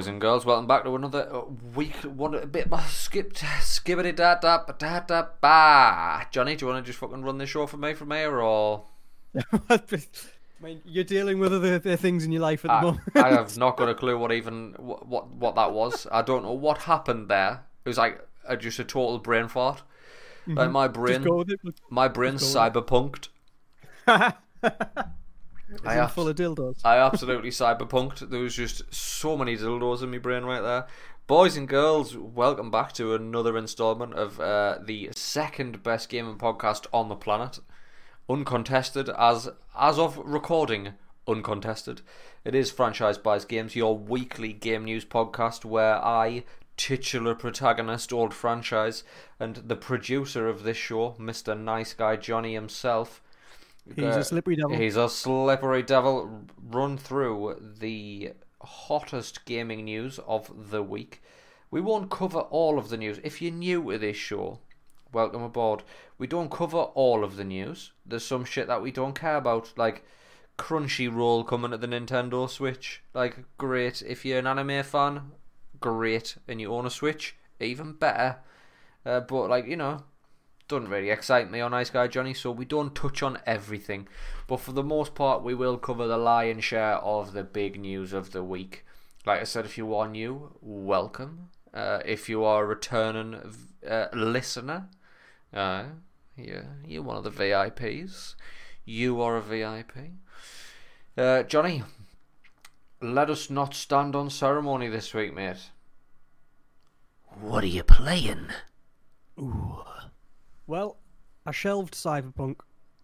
boys and girls. Welcome back to another uh, week. One a bit more skipped, skibbity da da da da ba. Johnny, do you want to just fucking run this show for me from here, or I mean, you're dealing with other, other things in your life at the I, moment. I have not got a clue what even what what, what that was. I don't know what happened there. It was like a, just a total brain fart. Like my brain, Just go with it. my brain cyberpunked. I have- full of dildos? I absolutely cyberpunked. There was just so many dildos in my brain right there. Boys and girls, welcome back to another installment of uh, the second best gaming podcast on the planet, uncontested as as of recording, uncontested. It is Franchise Buys Games, your weekly game news podcast where I, titular protagonist, old franchise, and the producer of this show, Mister Nice Guy Johnny himself. He's uh, a slippery devil. He's a slippery devil. Run through the hottest gaming news of the week. We won't cover all of the news. If you're new to this show, welcome aboard. We don't cover all of the news. There's some shit that we don't care about, like Crunchyroll coming to the Nintendo Switch. Like, great. If you're an anime fan, great. And you own a Switch, even better. Uh, but, like, you know, doesn't really excite me on Nice Guy Johnny, so we don't touch on everything. But for the most part, we will cover the lion's share of the big news of the week. Like I said, if you are new, welcome. Uh, if you are a returning uh, listener, uh, yeah, you're one of the VIPs. You are a VIP. Uh, Johnny, let us not stand on ceremony this week, mate. What are you playing? Well, I shelved Cyberpunk.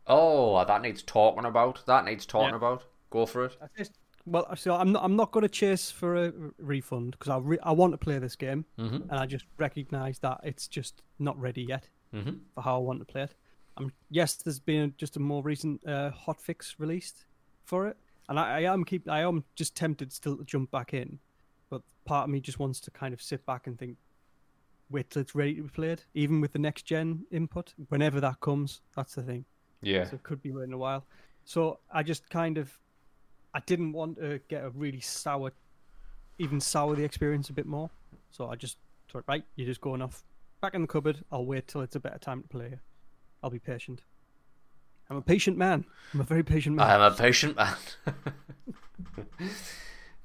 Oh, that needs talking about. That needs talking Yeah. about. Go for it. I just, well, so I'm not. I'm not going to chase for a refund because I re- I want to play this game, Mhm. and I just recognise that it's just not ready yet Mhm. for how I want to play it. Um, yes, there's been just a more recent uh, hotfix released for it, and I, I am keep. I am just tempted still to jump back in, but part of me just wants to kind of sit back and think, wait till it's ready to be played, even with the next gen input, whenever that comes. That's the thing. Yeah. so it could be waiting a while. So I just kind of, I didn't want to get a really sour, even sour the experience a bit more. So I just thought, right, you're just going off back in the cupboard. I'll wait till it's a better time to play. I'll be patient. I'm a patient man. I'm a very patient man. I am a patient man.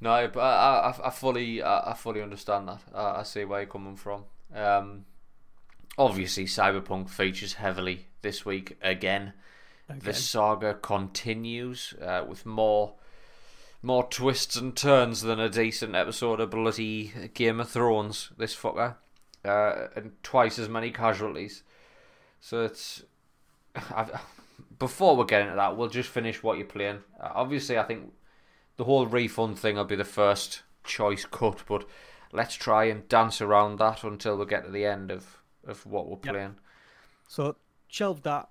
no, but I, I, I fully, I, I fully understand that. I, I see where you're coming from. Um, obviously, Cyberpunk features heavily this week again. The saga continues uh, with more, more twists and turns than a decent episode of bloody Game of Thrones. This fucker, uh, and twice as many casualties. So it's. I've, before we get into that, we'll just finish what you're playing. Uh, obviously, I think the whole refund thing will be the first choice cut, but let's try and dance around that until we get to the end of, of what we're Yep. playing. So shelved that.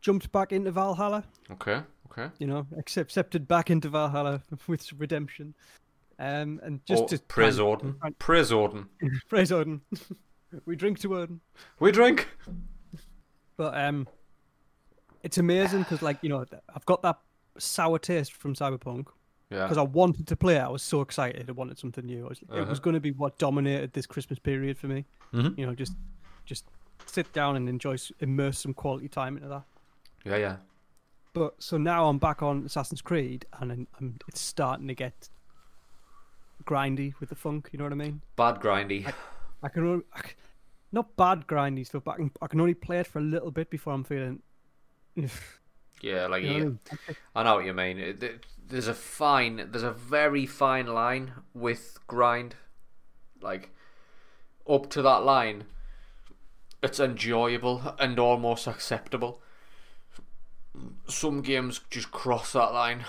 Jumped back into Valhalla. Okay, okay. You know, accept, accepted back into Valhalla with redemption. Um, and just oh, to praise kind Odin. of- Praise Odin. praise Odin. we drink to Odin. We drink. But um, it's amazing because, like, you know, I've got that sour taste from Cyberpunk Yeah. because I wanted to play it. I was so excited. I wanted something new. I was, It Uh-huh. was going to be what dominated this Christmas period for me. Mhm. You know, just just sit down and enjoy, immerse some quality time into that. Yeah, yeah. But so now I'm back on Assassin's Creed, and I'm, I'm, it's starting to get grindy with the funk. You know what I mean? Bad grindy. I can, only, I not bad grindy stuff, but I can, I can only play it for a little bit before I'm feeling. you Yeah, like know what I yeah. know what you mean. There's a fine, there's a very fine line with grind. Like up to that line, it's enjoyable and almost acceptable. Some games just cross that line,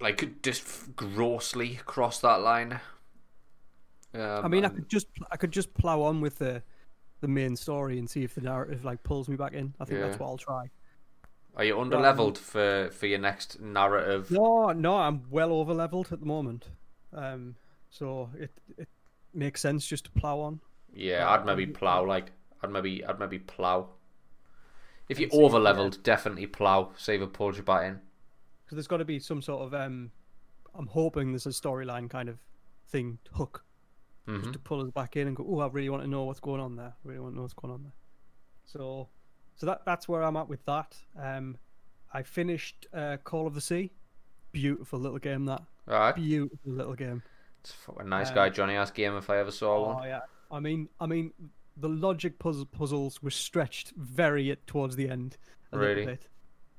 like just grossly cross that line. Um, I mean, I could just I could just plow on with the the main story and see if the narrative like pulls me back in. I think that's what I'll try. Are you under leveled for for your next narrative? No, no, I'm well over leveled at the moment, um, so it it makes sense just to plow on. Yeah, I'd maybe um, plow. Like, I'd maybe, I'd maybe plow. If you're And see if, over leveled, definitely plow. Save a pull your back in. because there's got to be some sort of um, I'm hoping there's a storyline kind of thing hook Mhm. just to pull us back in and go, oh, I really want to know what's going on there. I really want to know what's going on there. So, so that that's where I'm at with that. Um, I finished uh, Call of the Sea. Beautiful little game. That Alright. beautiful little game. It's a nice Um, guy, Johnny ass game if I ever saw Oh one. yeah. I mean, I mean, the logic puzzle puzzles were stretched very towards the end a Really? little bit.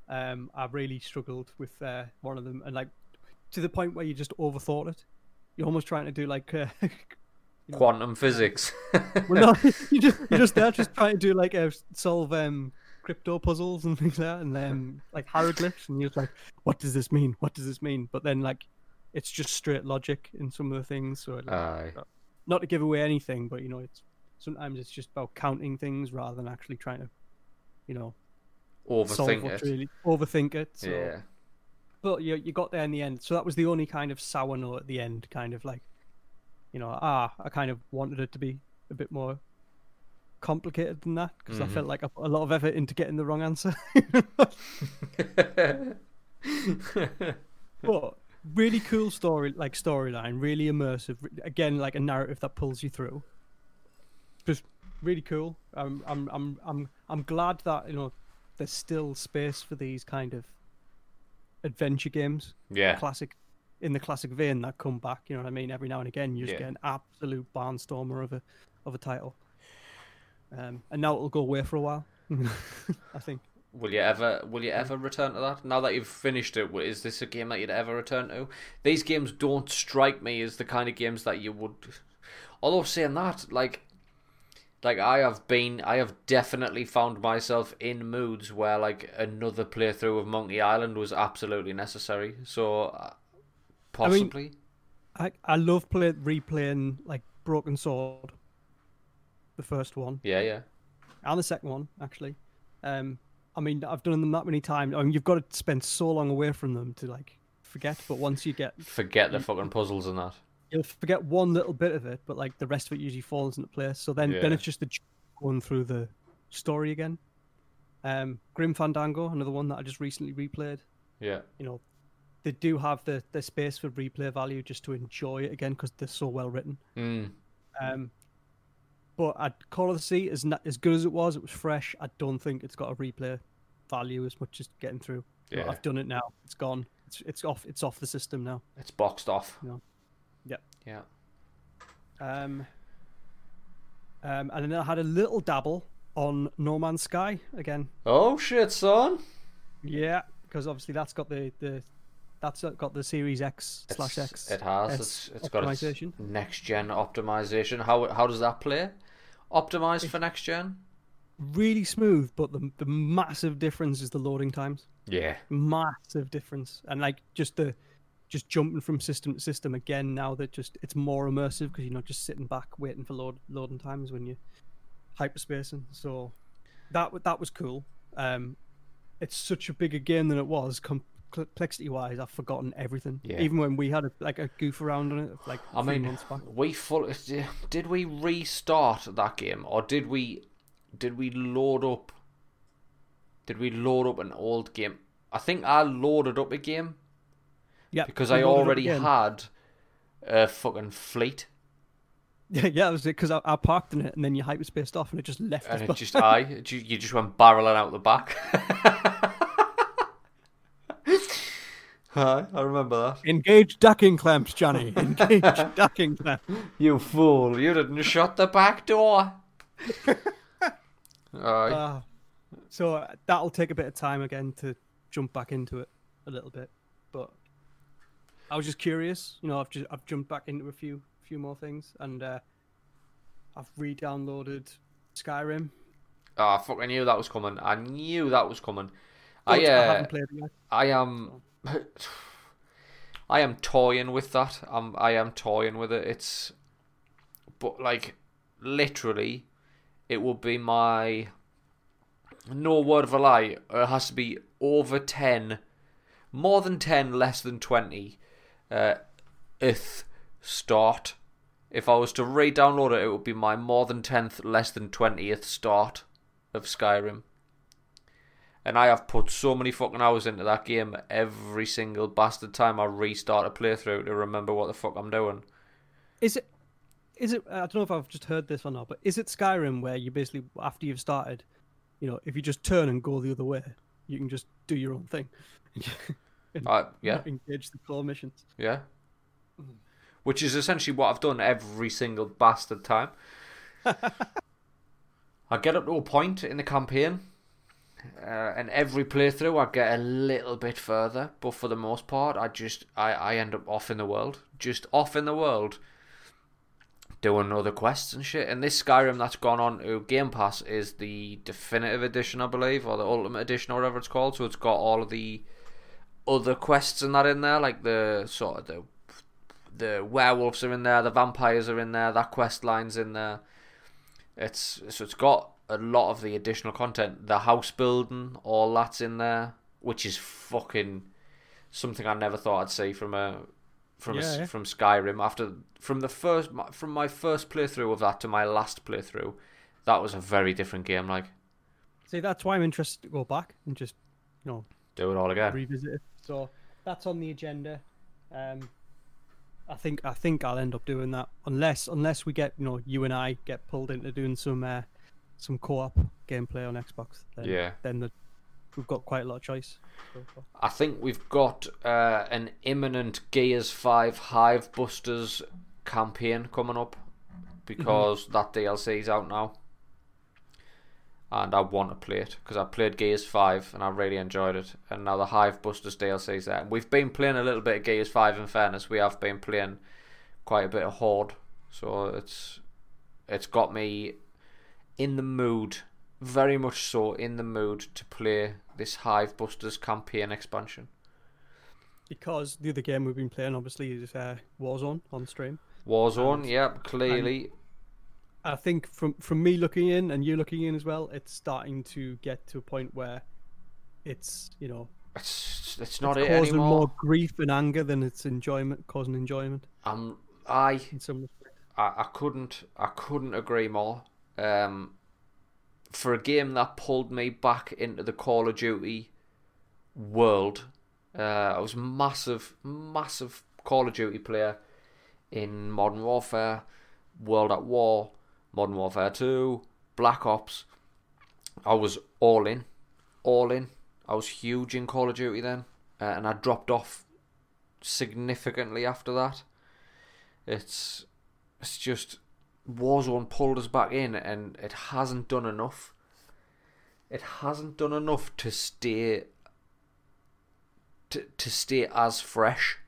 Um, I really struggled with uh, one of them, and like to the point where you just overthought it. You're almost trying to do like. Uh, you know, Quantum physics. well, no, you just you're just there, just trying to do like uh, solve um crypto puzzles and things like that, and um like hieroglyphs, and you're just like, what does this mean? What does this mean? But then like, it's just straight logic in some of the things. So like, not to give away anything, but you know, it's sometimes it's just about counting things rather than actually trying to, you know, Overthink it. really overthink it. So. Yeah. But you you got there in the end, so that was the only kind of sour note at the end, kind of like, you know, ah, I kind of wanted it to be a bit more complicated than that because I Mhm. felt like I put a lot of effort into getting the wrong answer. but really cool story, like storyline, really immersive. Again, like a narrative that pulls you through. Just really cool. I'm I'm I'm I'm I'm glad that you know there's still space for these kind of adventure games yeah. classic in the classic vein that come back. You know what I mean? Every now and again, you just Yeah. get an absolute barnstormer of a of a title. Um, and now it'll go away for a while. I think. Will you ever will you ever return to that? Now that you've finished it, is this a game that you'd ever return to? These games don't strike me as the kind of games that you would although saying that, like like I have been I have definitely found myself in moods where like another playthrough of Monkey Island was absolutely necessary. So uh, I mean- possibly. I I love play, replaying like Broken Sword, the first one yeah, yeah. and the second one actually. Um, I mean I've done them that many times. I mean you've got to spend so long away from them to like forget. But once you get, Forget the fucking puzzles and that. you'll forget one little bit of it, but like the rest of it usually falls into place. So then, then it's just the going through the story again. Um, Grim Fandango, another one that I just recently replayed. Yeah. You know, they do have the the space for replay value just to enjoy it again because they're so well written. Mm. Um, but at Call of the Sea, as not, as good as it was, it was fresh. I don't think it's got a replay value as much as getting through. You know, Yeah. I've done it now. It's gone. It's it's off. It's off the system now. It's boxed off. No. Yep. Yeah. Um, um, and then I had a little dabble on No Man's Sky again. Oh shit, son. Yeah, because obviously that's got the the that's got the Series X slash X. It has. It's, it's got its next gen optimization. How how does that play? Optimized for next gen? Really smooth, but the the massive difference is the loading times. Yeah. Massive difference, and like just the just jumping from system to system again. Now that just it's more immersive because you're not just sitting back waiting for load loading times when you hyperspacing. So that that was cool. Um, it's such a bigger game than it was complexity wise. I've forgotten everything. Yeah. Even when we had a, like a goof around on it, like I mean, months back. we full did we restart that game or did we did we load up did we load up an old game? I think I loaded up a game Yeah, because I already had a fucking fleet Yeah, yeah, that was it. Because I, I parked in it, and then you hyperspaced off, and it just left and it just I you just went barreling out the back. Hi, I remember that. Engage ducking clamps, Johnny. Engage ducking clamps. You fool! You didn't shut the back door. Aye. Uh, so that'll take a bit of time again to jump back into it a little bit, but I was just curious. You know, I've just I've jumped back into a few few more things, and uh, I've re-downloaded Skyrim. Oh, I fucking knew that was coming. I knew that was coming. but I, I uh, haven't played it yet. I am, I am toying with that. I'm, I am toying with it. It's, but like, literally, it will be my. No word of a lie. It has to be over ten, more than ten, less than twenty. Uh, ith start. If I was to re-download it, it would be my more than tenth, less than twentieth start of Skyrim. And I have put so many fucking hours into that game every single bastard time I restart a playthrough to remember what the fuck I'm doing. Is it? Is it? I don't know if I've just heard this or not, but is it Skyrim where you basically after you've started, you know, if you just turn and go the other way, you can just do your own thing. Uh, yeah, engage the core missions. yeah. Which is essentially what I've done every single bastard time. I get up to a point in the campaign, uh, and every playthrough I get a little bit further, but for the most part, I just I, I end up off in the world, just off in the world, doing other quests and shit. And this Skyrim that's gone on to Game Pass is the definitive edition, I believe, or the Ultimate Edition, or whatever it's called. So it's got all of the other quests and that in there, like the sort of the the werewolves are in there, the vampires are in there, that quest line's in there. It's so it's got a lot of the additional content, the house building, all that's in there, which is fucking something I never thought I'd see from a from a, Yeah, yeah. from Skyrim. After from the first from my first playthrough of that to my last playthrough, that was a very different game. Like See, that's why I'm interested to go back and just, you know, do it all again. revisit it. So that's on the agenda. Um, I think I think I'll end up doing that unless unless we get you know you and I get pulled into doing some uh, some co-op gameplay on Xbox. Then, Yeah. Then the, we've got quite a lot of choice. So. I think we've got uh, an imminent Gears 5 Hive Busters campaign coming up because that DLC is out now. And I want to play it because I played Gears 5 and I really enjoyed it. And now the Hive Busters DLC is there. And we've been playing a little bit of Gears 5 in fairness. We have been playing quite a bit of Horde. So it's it's got me in the mood, very much so in the mood to play this Hive Busters campaign expansion. Because the other game we've been playing obviously is uh, Warzone on stream. Warzone, And- yep, clearly. I think from from me looking in and you looking in as well, it's starting to get to a point where it's you know It's it's not it's it causing anymore. more grief and anger than it's enjoyment, causing enjoyment I'm I, in some respects. I I couldn't I couldn't agree more. Um, for a game that pulled me back into the Call of Duty world, uh, I was massive massive Call of Duty player in Modern Warfare, World at War, Modern Warfare Two, Black Ops. I was all in, all in. I was huge in Call of Duty then, uh, and I dropped off significantly after that. It's it's just Warzone pulled us back in, and it hasn't done enough. It hasn't done enough to stay to to stay as fresh,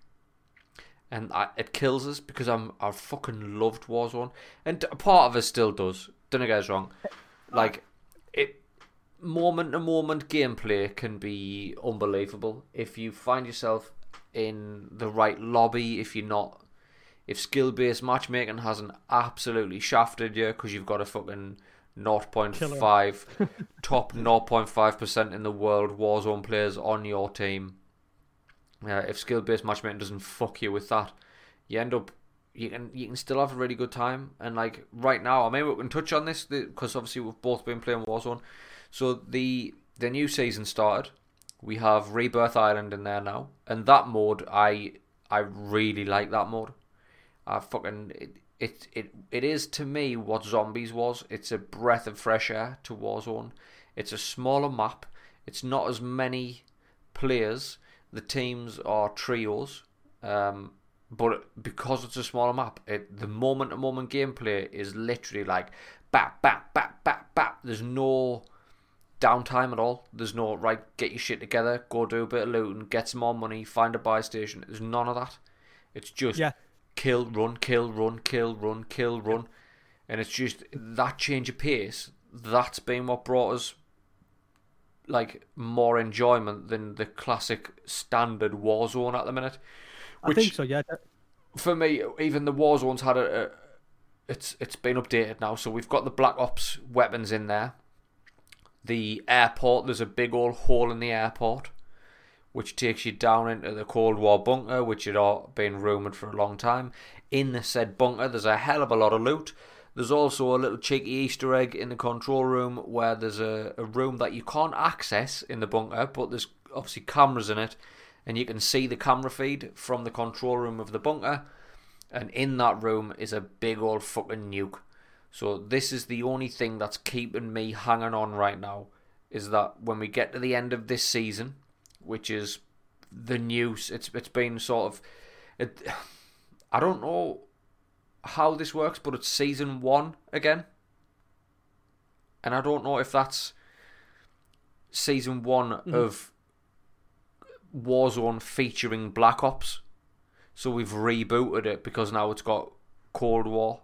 and I, it kills us because I'm I fucking loved Warzone, and a part of us still does. Don't get us wrong, like it moment to moment gameplay can be unbelievable if you find yourself in the right lobby. If you're not if skill based matchmaking hasn't absolutely shafted you because you've got a fucking 0.5 top 0.5% in the world Warzone players on your team, uh, if skill based matchmaking doesn't fuck you with that, you end up you can you can still have a really good time. And like right now, I mean we can touch on this because obviously we've both been playing Warzone. So the the new season started. We have Rebirth Island in there now, and that mode I I really like that mode. I fucking it, it it it is to me what zombies was. It's a breath of fresh air to Warzone. It's a smaller map. It's not as many players. The teams are trios. Um, but because it's a smaller map, it the moment to moment gameplay is literally like bap bap bap bap bap. There's no downtime at all. There's no right get your shit together, go do a bit of looting, get some more money, find a buy station. There's none of that. It's just Yeah. Kill, run, kill, run, kill, run, kill, run. And it's just that change of pace, that's been what brought us like more enjoyment than the classic standard Warzone at the minute. I think so. Yeah. For me, even the Warzone's had a, a it's it's been updated now, so we've got the Black Ops weapons in there. The airport, there's a big old hole in the airport, which takes you down into the Cold War bunker, which had all been rumoured for a long time. In the said bunker, there's a hell of a lot of loot. There's also a little cheeky Easter egg in the control room where there's a, a room that you can't access in the bunker, but there's obviously cameras in it, and you can see the camera feed from the control room of the bunker. and in that room is a big old fucking nuke. So this is the only thing that's keeping me hanging on right now is that when we get to the end of this season, which is the news, it's it's been sort of it. I don't know how this works, but it's season one again, and I don't know if that's season one Mhm. of Warzone featuring Black Ops. So we've rebooted it because now it's got Cold War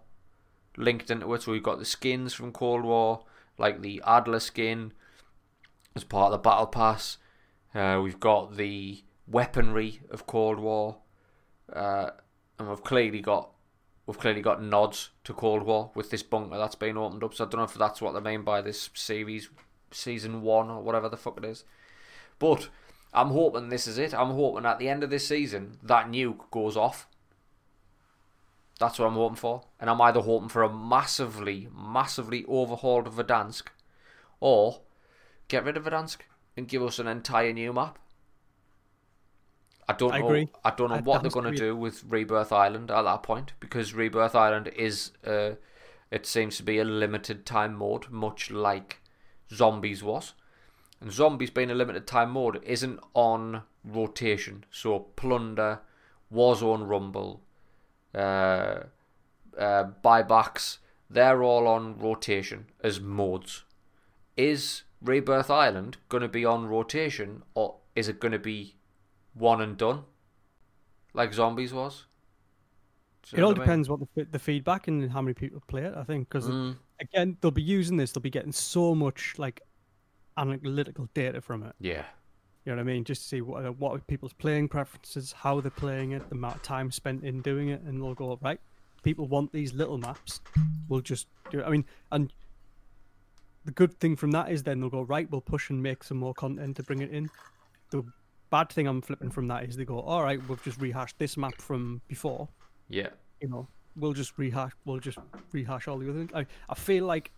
linked into it. So we've got the skins from Cold War, like the Adler skin as part of the Battle Pass. Uh, we've got the weaponry of Cold War, uh, and we've clearly got we've clearly got nods to Cold War with this bunker that's been opened up. So I don't know if that's what they mean by this series, season one or whatever the fuck it is. But I'm hoping this is it. I'm hoping at the end of this season that nuke goes off. That's what I'm hoping for. And I'm either hoping for a massively, massively overhauled Verdansk or get rid of Verdansk and give us an entire new map. I don't I know. agree. I don't know I- what they're going to do with Rebirth Island at that point because Rebirth Island is, uh, it seems to be a limited time mode, much like Zombies was. And Zombies being a limited time mode isn't on rotation. So Plunder, Warzone Rumble, uh, uh, buybacks, they're all on rotation as modes. Is Rebirth Island going to be on rotation or is it going to be one and done like Zombies was? It all what I mean? depends what the the feedback and how many people play it. I think because Mm, again they'll be using this, they'll be getting so much like analytical data from it. yeah. You know what I mean? Just to see what what are people's playing preferences, how they're playing it, the amount of time spent in doing it, and they'll go right. People want these little maps. We'll just do it. I mean, and the good thing from that is then they'll go right. We'll push and make some more content to bring it in. The bad thing I'm flipping from that is they go, all right, we've just rehashed this map from before. Yeah. You know, we'll just rehash. We'll just rehash all the other things. I I feel like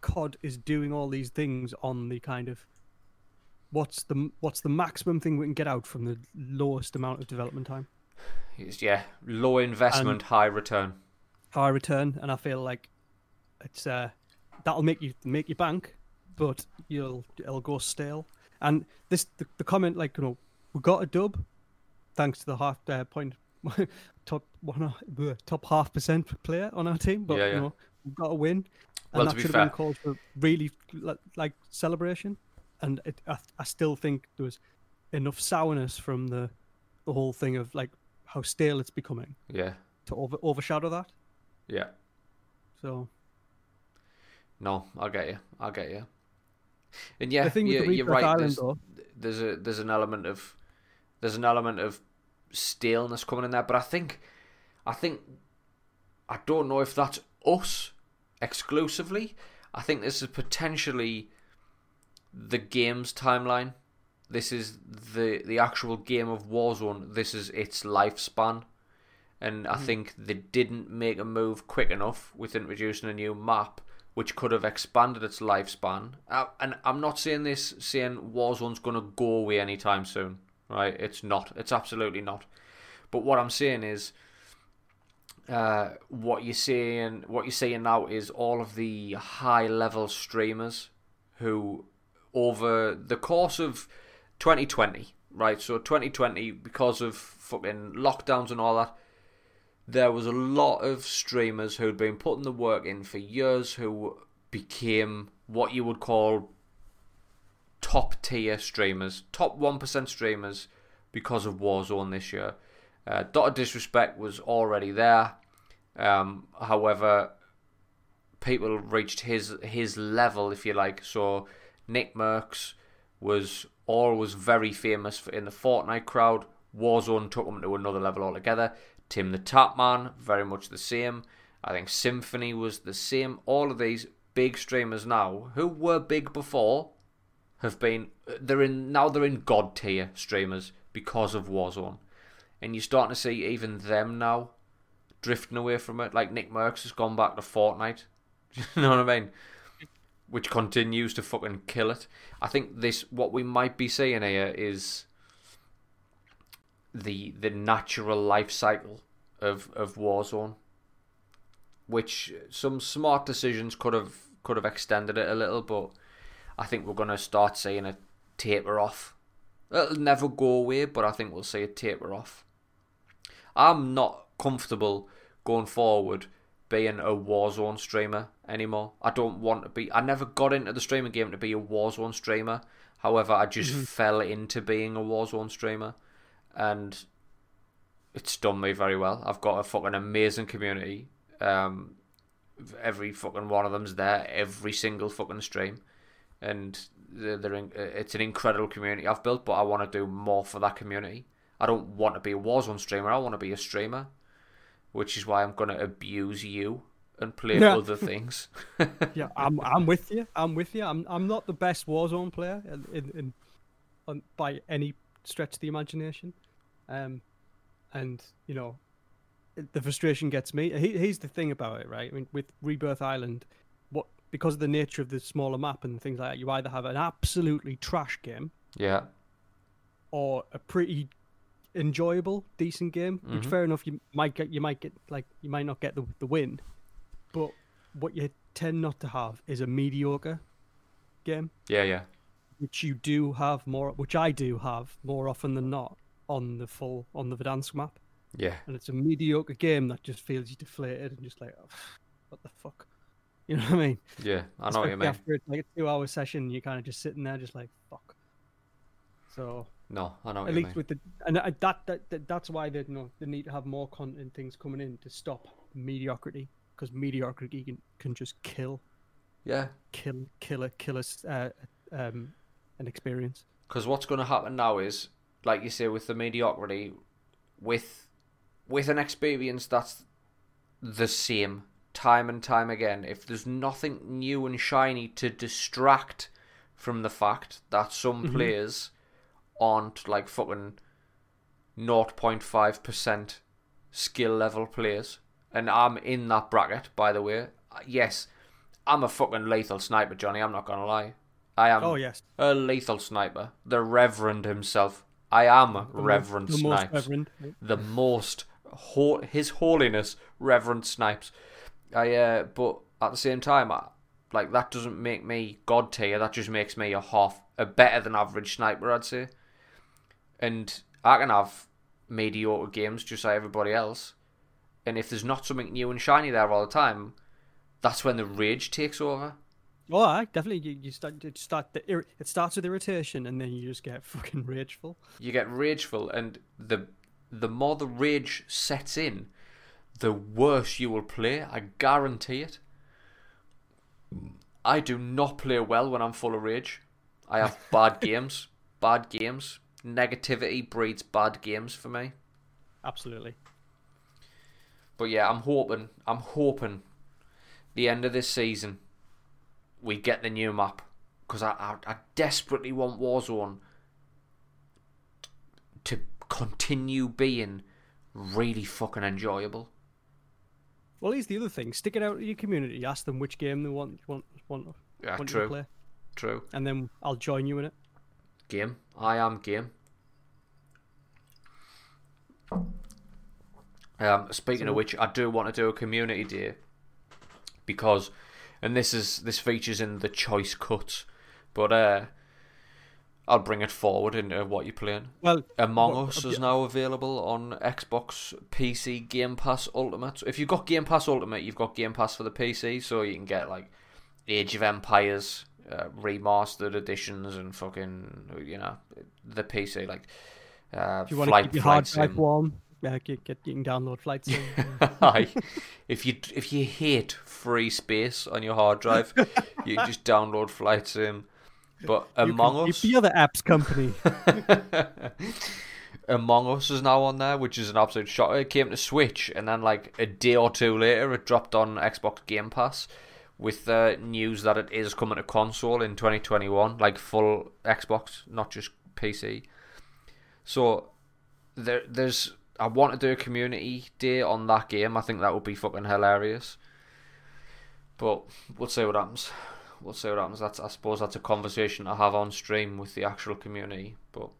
COD is doing all these things on the kind of what's the what's the maximum thing we can get out from the lowest amount of development time It's, yeah. Low investment, high return. high return and i feel like it's uh that'll make you make you bank but you'll it'll go stale and this the, the comment like you know we got a dub thanks to the half uh, point top one uh, top half percent player on our team but Yeah, yeah. you know we've got a win and Well, that should have been called for really like celebration and it, I, I still think there was enough sourness from the the whole thing of like how stale it's becoming Yeah. to over, overshadow that Yeah. so No, I get you. I get you. And yeah, you, you're right. Island, There's, though, there's a there's an element of there's an element of staleness coming in there, but I think I think I don't know if that's us exclusively. I think this is potentially the game's timeline. This is the the actual game of Warzone. This is its lifespan. And I think they didn't make a move quick enough with introducing a new map, which could have expanded its lifespan. Uh, and I'm not saying this saying Warzone's going to go away anytime soon, right? It's not. It's absolutely not. But what I'm saying is, uh, what you're saying, what you're saying now is all of the high level streamers who, over the course of 2020, right? So 2020, because of fucking lockdowns and all that, there was a lot of streamers who'd been putting the work in for years who became what you would call top tier streamers, top 1% streamers because of Warzone this year. Uh, Doctor Disrespect was already there. Um, however, people reached his his level, if you like. So Nickmercs was always very famous in the Fortnite crowd. Warzone took him to another level altogether. Tim the Tatman, very much the same. I think Symfuhny was the same. All of these big streamers now, who were big before, have been they're in now they're in god tier streamers because of Warzone, and you're starting to see even them now drifting away from it. Like Nickmercs has gone back to Fortnite. you know what I mean? Which continues to fucking kill it. I think this what we might be seeing here is the the natural life cycle of of Warzone, which some smart decisions could have could have extended it a little, but I think we're gonna start seeing it taper off. It'll never go away, but I think we'll see it taper off. I'm not comfortable going forward being a Warzone streamer anymore. I don't want to be. I never got into the streaming game to be a Warzone streamer. However, I just Mm-hmm. fell into being a Warzone streamer, and it's done me very well. I've got a fucking amazing community. Um, every fucking one of them's there every single fucking stream, and they're, they're in, it's an incredible community I've built. But I want to do more for that community. I don't want to be a Warzone streamer. I want to be a streamer, which is why I'm gonna abuse you and play Yeah. other things. yeah, I'm I'm with you. I'm with you. I'm I'm not the best Warzone player in, in, in on, by any stretch of the imagination, um, and you know, the frustration gets me. He, here's the thing about it, right? I mean, with Rebirth Island, what because of the nature of the smaller map and things like that, you either have an absolutely trash game yeah, or a pretty enjoyable, decent game. Which Mhm. fair enough, you might get, you might get like you might not get the the win, but what you tend not to have is a mediocre game, yeah, yeah, which you do have more, which I do have more often than not on the full on the Verdansk map, yeah, and it's a mediocre game that just feels you deflated and just like, "Oh, what the fuck, you know what I mean? yeah. I know what you mean. After like a two-hour session, you're kind of just sitting there, just like fuck. So No, I know what at you least mean. with the and that, that, that that's why they you know they need to have more content things coming in to stop mediocrity because mediocrity can, can just kill Yeah, kill kill kill us uh, um an experience because what's going to happen now is, like you say, with the mediocrity, with with an experience that's the same time and time again. If there's nothing new and shiny to distract from the fact that some Mhm. players aren't like fucking 0.5% skill level players, and I'm in that bracket, by the way. Yes, I'm a fucking lethal sniper, Johnny. I'm not gonna lie. I am oh yes a lethal sniper, the Reverend himself. I am the Reverend the most Snipes, reverend the most ho- His Holiness Reverend Snipes. I uh, but at the same time, I, like that doesn't make me god tier. That just makes me a half a better than average sniper, I'd say. And I can have mediocre games just like everybody else. And if there's not something new and shiny there all the time, that's when the rage takes over. Oh I definitely you, you start you start the it starts with irritation and then you just get fucking rageful. You get rageful and the the more the rage sets in the worse you will play i guarantee it. I do not play well when i'm full of rage. I have bad games bad games. Negativity breeds bad games for me. Absolutely. But yeah i'm hoping i'm hoping the end of this season we get the new map because I, I i desperately want warzone to continue being really fucking enjoyable. well here's the other thing stick it out to your community ask them which game they want want want, Yeah, want you to play true. and then I'll join you in it Game. I am game. Um, speaking of which, I do want to do a community day because, and this is this features in the choice cuts, but uh, I'll bring it forward into what you're playing. well Among What- Us uh, is now available on Xbox, PC, Game Pass Ultimate. If you've got Game Pass Ultimate, you've got Game Pass for the PC, so you can get like Age of Empires uh, remastered editions and fucking you know the PC like uh, If you want to keep your Flight hard drive Sim. warm, yeah, get, get, you can download Flight Sim. Aye. if you if you hate free space on your hard drive, you can just download Flight Sim. But You Among can- you Us, be the apps company. Among Us is now on there, which is an absolute shocker. It came to Switch, and then like a day or two later, it dropped on Xbox Game Pass with uh, news that it is coming to console in 2021, like full Xbox, not just PC. So there, there's. I want to do a community day on that game. I think that would be fucking hilarious. But we'll see what happens. We'll see what happens. That's I suppose that's a conversation I have on stream with the actual community. But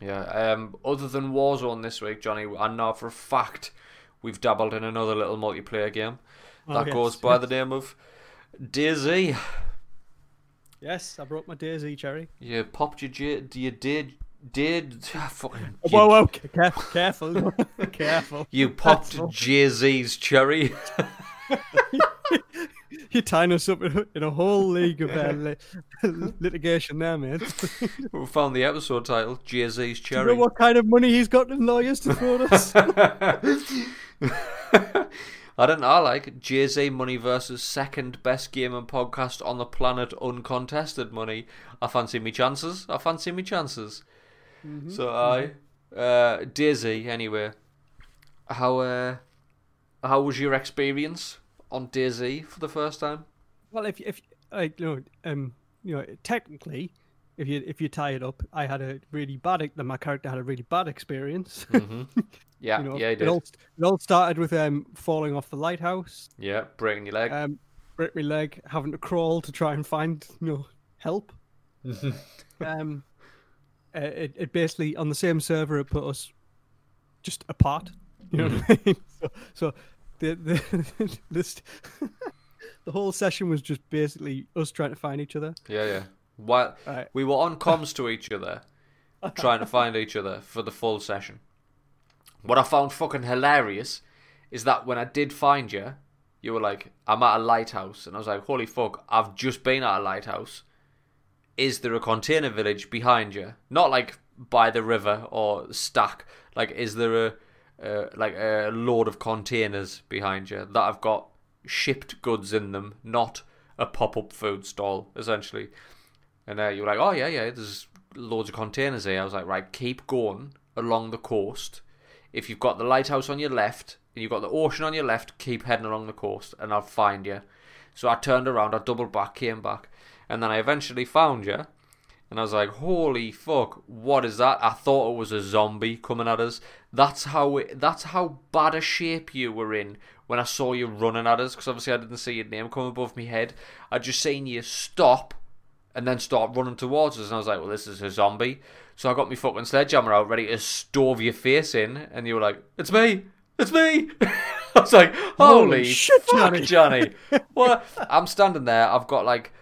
Yeah. Um. Other than Warzone this week, Johnny, I know for a fact we've dabbled in another little multiplayer game Oh, that yes, goes by yes. the name of DayZ. Yes, I brought my DayZ cherry. You popped your J. You did. You, Whoa, whoa, careful, careful, careful. you popped. Jay Z's cherry. You're tying us up in a, in a whole league of uh, li- litigation there, man. we found the episode title Jay Z's Do you cherry. know what kind of money he's got in lawyers to throw us? I don't know. I like Jay Z Money versus second best gaming podcast on the planet, uncontested money. I fancy me chances. I fancy me chances. So I, uh, DayZ. Anyway, how uh, how was your experience on DayZ for the first time? well, if if like you know, um, you know, technically, if you if you tie it up, I had a really bad. ex- My character had a really bad experience. Yeah, you know, yeah, you it did. all it all started with um falling off the lighthouse, Yeah, breaking your leg. um, break my leg, having to crawl to try and find you know help. um, uh, it it basically on the same server it put us just apart. You know what I mean? So, so the the this the whole session was just basically us trying to find each other. yeah, yeah. While Right. we were on comms to each other, trying to find each other for the full session. What I found fucking hilarious is that when I did find you, you were like, "I'm at a lighthouse," and I was like, "Holy fuck! I've just been at a lighthouse. Is there a container village behind you? Not like by the river or stack. Like, is there a uh, like a load of containers behind you that have got shipped goods in them, not a pop-up food stall, essentially?" And uh, you're like, "Oh yeah, yeah, there's loads of containers here." I was like, "Right, keep going along the coast. If you've got the lighthouse on your left and you've got the ocean on your left, keep heading along the coast, and I'll find you." So I turned around, I doubled back, came back, and then I eventually found you. And I was like, "Holy fuck! What is that?" I thought it was a zombie coming at us. That's how it, that's how bad a shape you were in when I saw you running at us. Because obviously I didn't see your name come above my head. I just seen you stop and then start running towards us. And I was like, well, this is a zombie. So I got my fucking sledgehammer out, ready to stove your face in. And you were like, it's me! It's me! I was like, holy, Holy shit, fuck, Johnny." Johnny. what? I'm standing there. I've got like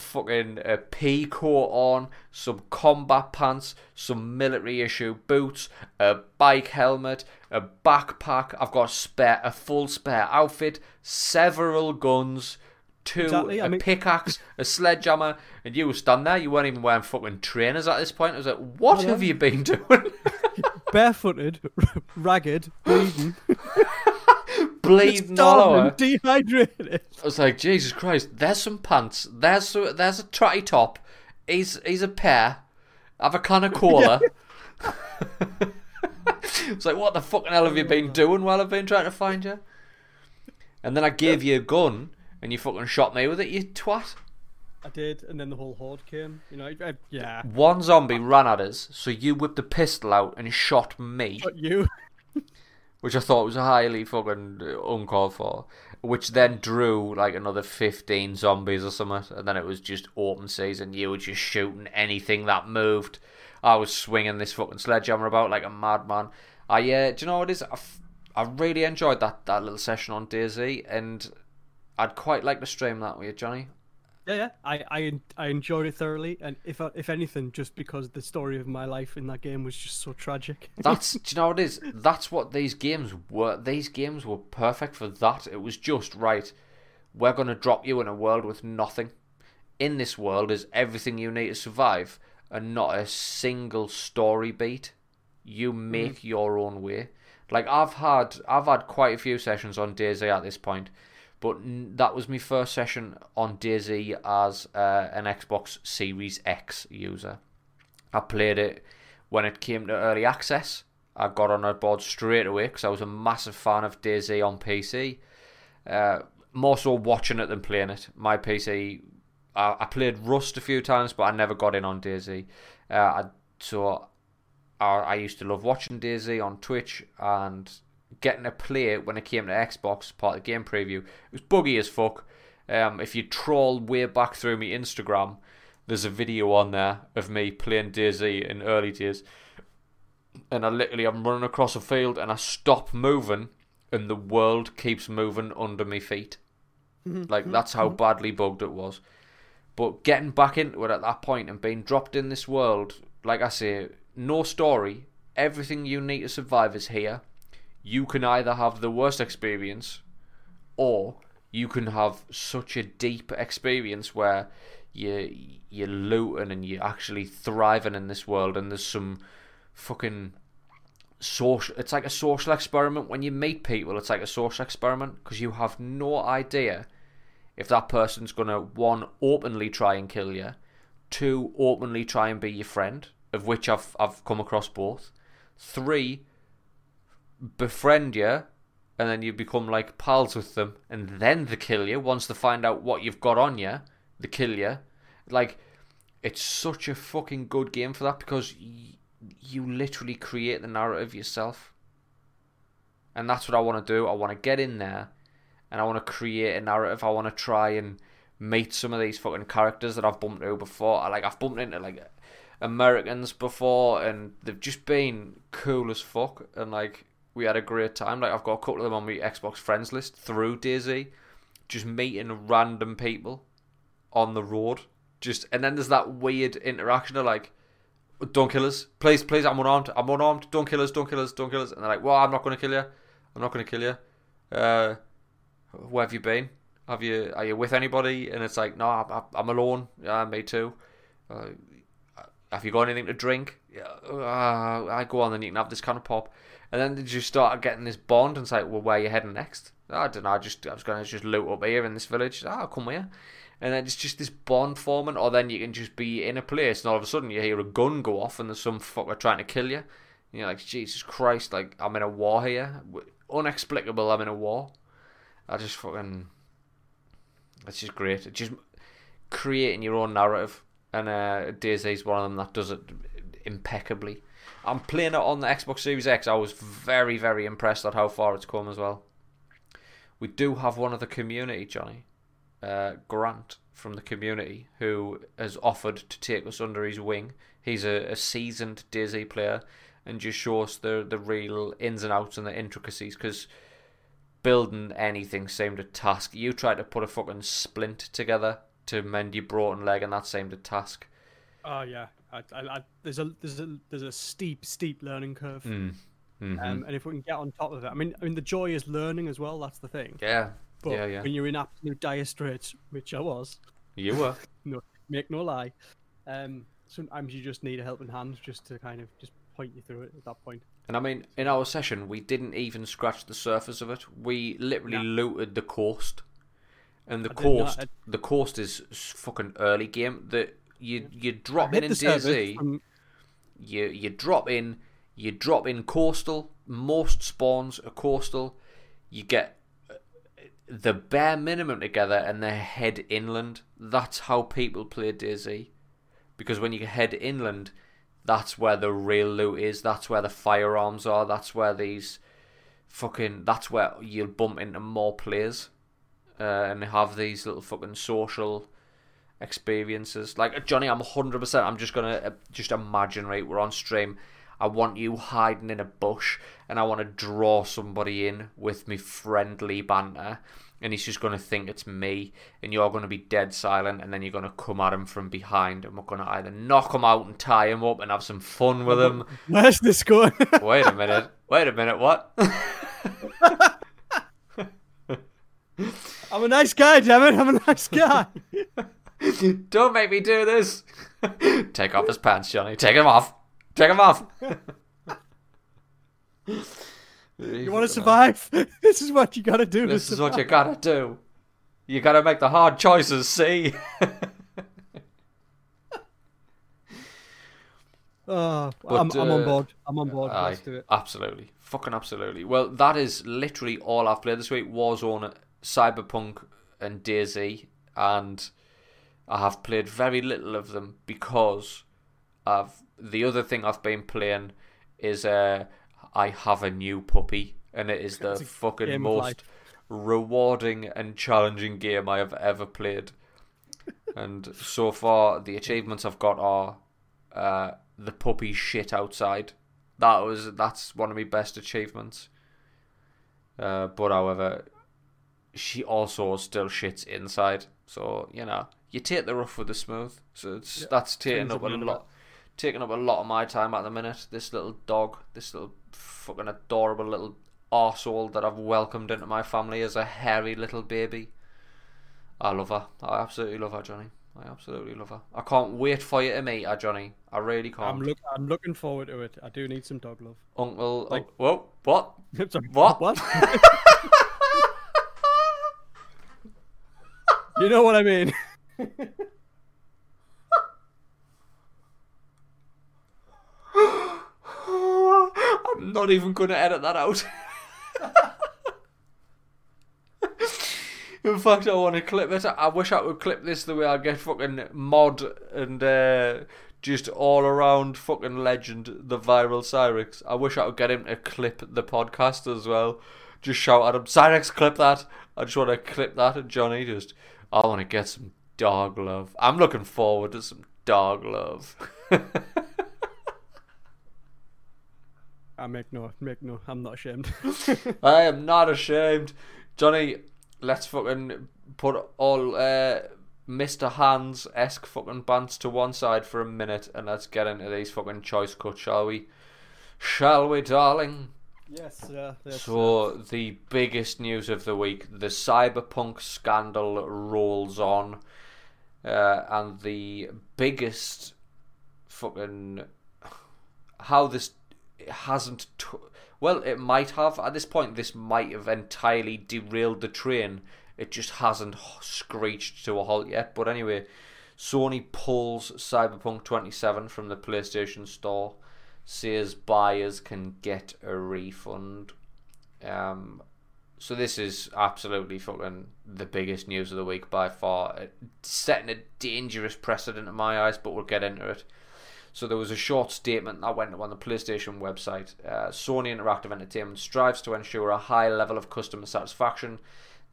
fucking uh, a pea coat on, some combat pants, some military issue boots, a bike helmet, a backpack. I've got a spare, a full spare outfit, several guns, two Exactly, I a mean- pickaxe, a sledgehammer, and you were standing there. You weren't even wearing fucking trainers at this point. I was like, what have you been doing? Barefooted, ragged, bleeding, Bleeding all over. dehydrated. I was like, Jesus Christ, there's some pants. There's a, there's a trotty top. He's he's a pair. Have a can of cola. it's like, what the fucking hell have you been doing while I've been trying to find you? And then I gave you a gun, and you fucking shot me with it, you twat. I did, and then the whole horde came. You know, I, I, yeah. One zombie ran at us, so you whipped the pistol out and shot me, Shot you, which I thought was highly fucking uncalled for. Which then drew like another 15 zombies or something, and then it was just open season. You were just shooting anything that moved. I was swinging this fucking sledgehammer about like a madman. I, uh, do you know what it is? I, f- I really enjoyed that, that little session on DayZ, and I'd quite like to stream that with you, Johnny. Yeah, yeah. I, I, I enjoyed it thoroughly, and if, uh, if anything, just because the story of my life in that game was just so tragic. That's do you know what it is? That's what these games were. These games were perfect for that. It was just right. We're gonna drop you in a world with nothing. In this world is everything you need to survive, and not a single story beat. You make mm-hmm. your own way. Like I've had, I've had quite a few sessions on DayZ at this point, but that was my first session on Daisy as uh, an Xbox Series X user. I played it when it came to early access. I got on that board straight away because I was a massive fan of DayZ on PC. Uh, more so watching it than playing it. My PC, I, I played Rust a few times, but I never got in on DayZ. Uh, I, so I, I used to love watching DayZ on Twitch and getting to play it when it came to Xbox, part of the game preview. It was buggy as fuck. Um, if you troll way back through my Instagram, there's a video on there of me playing DayZ in early days. and I literally I'm running across a field and I stop moving and the world keeps moving under my feet. Mm-hmm. Like mm-hmm. that's how mm-hmm. badly bugged it was. But getting back into it at that point and being dropped in this world, like I say, no story. Everything you need to survive is here. You can either have the worst experience or you can have such a deep experience where you you're looting and you're actually thriving in this world and there's some fucking social it's like a social experiment. When you meet people it's like a social experiment because you have no idea if that person's going to one openly try and kill you two openly try and be your friend of which I've I've come across both three befriend you and then you become like pals with them and then they kill you. Once they find out what you've got on you they kill you. Like it's such a fucking good game for that because y- you literally create the narrative yourself. And that's what I want to do. I want to get in there and I want to create a narrative. I want to try and meet some of these fucking characters that I've bumped into before. I, like I've bumped into like Americans before and they've just been cool as fuck and like we had a great time. Like I've got a couple of them on my Xbox friends list through DayZ just meeting random people on the road. Just and then there's that weird interaction of like don't kill us. Please please I'm unarmed. I'm unarmed. Don't kill us. Don't kill us. Don't kill us. And they're like well I'm not to kill you I'm not to kill you uh where have you been? Have you are you with anybody? And it's like no I'm, I'm alone. Yeah me too. Uh, have you got anything to drink? Yeah uh, I go on then you can have this kind of pop and then did you start getting this bond and say, well where are you heading next I don't know I just I was going to just loot up here in this village ah, I'll come here and then it's just this bond forming, or then you can just be in a place and all of a sudden you hear a gun go off and there's some fucker trying to kill you. And you're like, Jesus Christ, like I'm in a war here. Unexplicable, I'm in a war. I just fucking. It's just great. Just creating your own narrative, and uh, is one of them that does it impeccably. I'm playing it on the Xbox Series X. I was very, very impressed at how far it's come as well. We do have one of the community, Johnny uh, Grant from the community who has offered to take us under his wing. He's a, a seasoned DayZ player and just show us the the real ins and outs and the intricacies because building anything seemed a task. You tried to put a fucking splint together to mend your broken leg and that seemed a task. Oh yeah, I, I, I, there's a there's a there's a steep steep learning curve, Mm. hmm um, and if we can get on top of it, I mean, I mean the joy is learning as well. That's the thing. yeah, But yeah, yeah. when you're in absolute dire straits, which I was, You were. no, make no lie, um, sometimes you just need a helping hand just to kind of just point you through it at that point. And I mean, in our session, we didn't even scratch the surface of it. We literally No. looted the coast, and the I coast, the coast is fucking early game. That you you drop in in DayZ, from- you you drop in, you drop in coastal. Most spawns are coastal. You get uh, the bare minimum together, and they head inland. That's how people play DayZ, because when you head inland, that's where the real loot is. That's where the firearms are. That's where these fucking. That's where you'll bump into more players, uh, and have these little fucking social experiences. Like Johnny, I'm hundred percent. I'm just gonna uh, just imagine right. We're on stream. I want you hiding in a bush, and I want to draw somebody in with me friendly banter. And he's just going to think it's me, and you're going to be dead silent, and then you're going to come at him from behind, and we're going to either knock him out and tie him up and have some fun with him. Where's this going? Wait a minute. Wait a minute. What? I'm a nice guy, damn it! I'm a nice guy. Don't make me do this. Take off his pants, Johnny. Take him off. Take him off. You want to survive? This is what you got to do. This is what you gotta do. You gotta make the hard choices, see? Oh, But, I'm, I'm on uh, board. I'm on board. Aye, Let's do it. absolutely. Fucking absolutely. Well, that is literally all I've played this week. Warzone, Cyberpunk, and DayZ. And I have played very little of them because I've the other thing I've been playing is uh I have a new puppy and it is the fucking most rewarding and challenging game I have ever played. and so far the achievements I've got are uh the puppy shit outside. That was that's one of my best achievements. Uh, but however, she also still shits inside. So you know, you take the rough with the smooth. So it's Yeah, that's taking up a and lot, taking up a lot of my time at the minute. This little dog, this little fucking adorable little arsehole that I've welcomed into my family as a hairy little baby. I love her. I absolutely love her, Johnny. I absolutely love her. I can't wait for you to meet her, Johnny. I really can't. I'm look. I'm looking forward to it. I do need some dog love. Uncle, Like- oh, whoa, what? Sorry, What? What? you know what I mean. I'm not even going to edit that out. In fact, I want to clip it. I wish I would clip this the way I get fucking mod and uh, just all around fucking legend, the viral Cyrix. I wish I would get him to clip the podcast as well. Just shout at him, Cyrix, clip that. I just want to clip that at Johnny. Just, I want to get some dog love. I'm looking forward to some dog love. I make no, make no. I'm not ashamed. I am not ashamed. Johnny, let's fucking put all uh, Mr. Hands esque fucking bands to one side for a minute and let's get into these fucking choice cuts, shall we? Shall we, darling? yes, uh, yes, So, the biggest news of the week the cyberpunk scandal rolls on. Uh, and the biggest fucking. How this hasn't. T- well, it might have. At this point, this might have entirely derailed the train. It just hasn't screeched to a halt yet. But anyway, Sony pulls Cyberpunk 27 from the PlayStation Store, says buyers can get a refund. Um, so this is absolutely fucking the biggest news of the week by far, Uh, setting a dangerous precedent in my eyes. But we'll get into it. So there was a short statement that went up on the PlayStation website. Uh, Sony Interactive Entertainment strives to ensure a high level of customer satisfaction.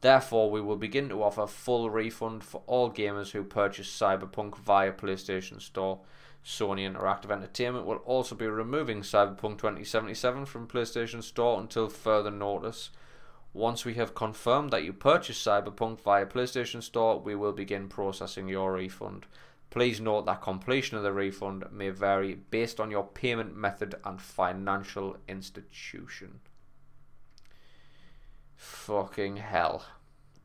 Therefore, we will begin to offer full refund for all gamers who purchase Cyberpunk via PlayStation Store. Sony Interactive Entertainment will also be removing Cyberpunk 2077 from PlayStation Store until further notice. Once we have confirmed that you purchased Cyberpunk via PlayStation Store, we will begin processing your refund. Please note that completion of the refund may vary based on your payment method and financial institution. Fucking hell.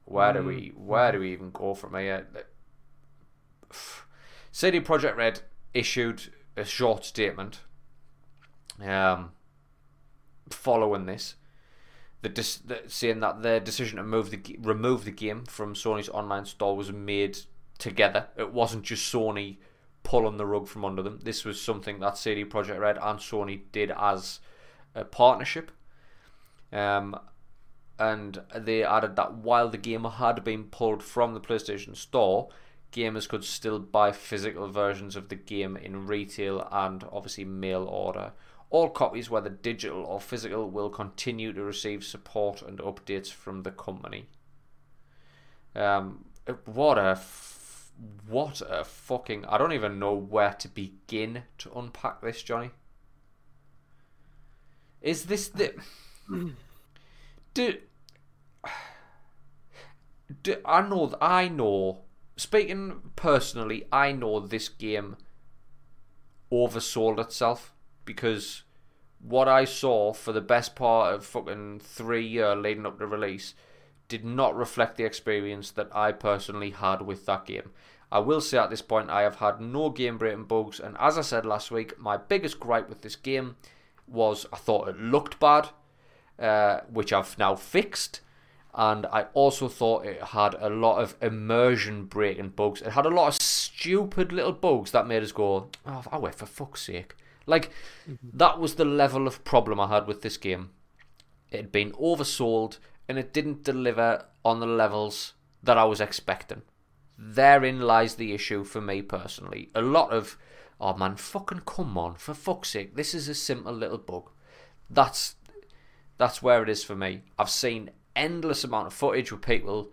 Where do we where do we even go from here? CD Projekt Red issued a short statement um, following this, the, dis- the saying that their decision to move the remove the game from Sony's online store was made together. It wasn't just Sony pulling the rug from under them. This was something that CD Projekt Red and Sony did as a partnership. Um, and they added that while the game had been pulled from the PlayStation Store, gamers could still buy physical versions of the game in retail and obviously mail order. All copies, whether digital or physical, will continue to receive support and updates from the company. Um, what a f- what a fucking I don't even know where to begin to unpack this, Johnny. Is this the do, do I know I know speaking personally I know this game oversold itself because what I saw for the best part of fucking three year leading up to release did not reflect the experience that I personally had with that game. I will say at this point I have had no game breaking bugs, and as I said last week, my biggest gripe with this game was I thought it looked bad, uh, which I've now fixed, and I also thought it had a lot of immersion breaking bugs. It had a lot of stupid little bugs that made us go, "Oh, I wait for fuck's sake!" Like mm-hmm. that was the level of problem I had with this game. It had been oversold and it didn't deliver on the levels that I was expecting. Therein lies the issue for me personally. A lot of, oh man, fucking come on, for fuck's sake, this is a simple little bug. That's that's where it is for me. I've seen endless amount of footage with people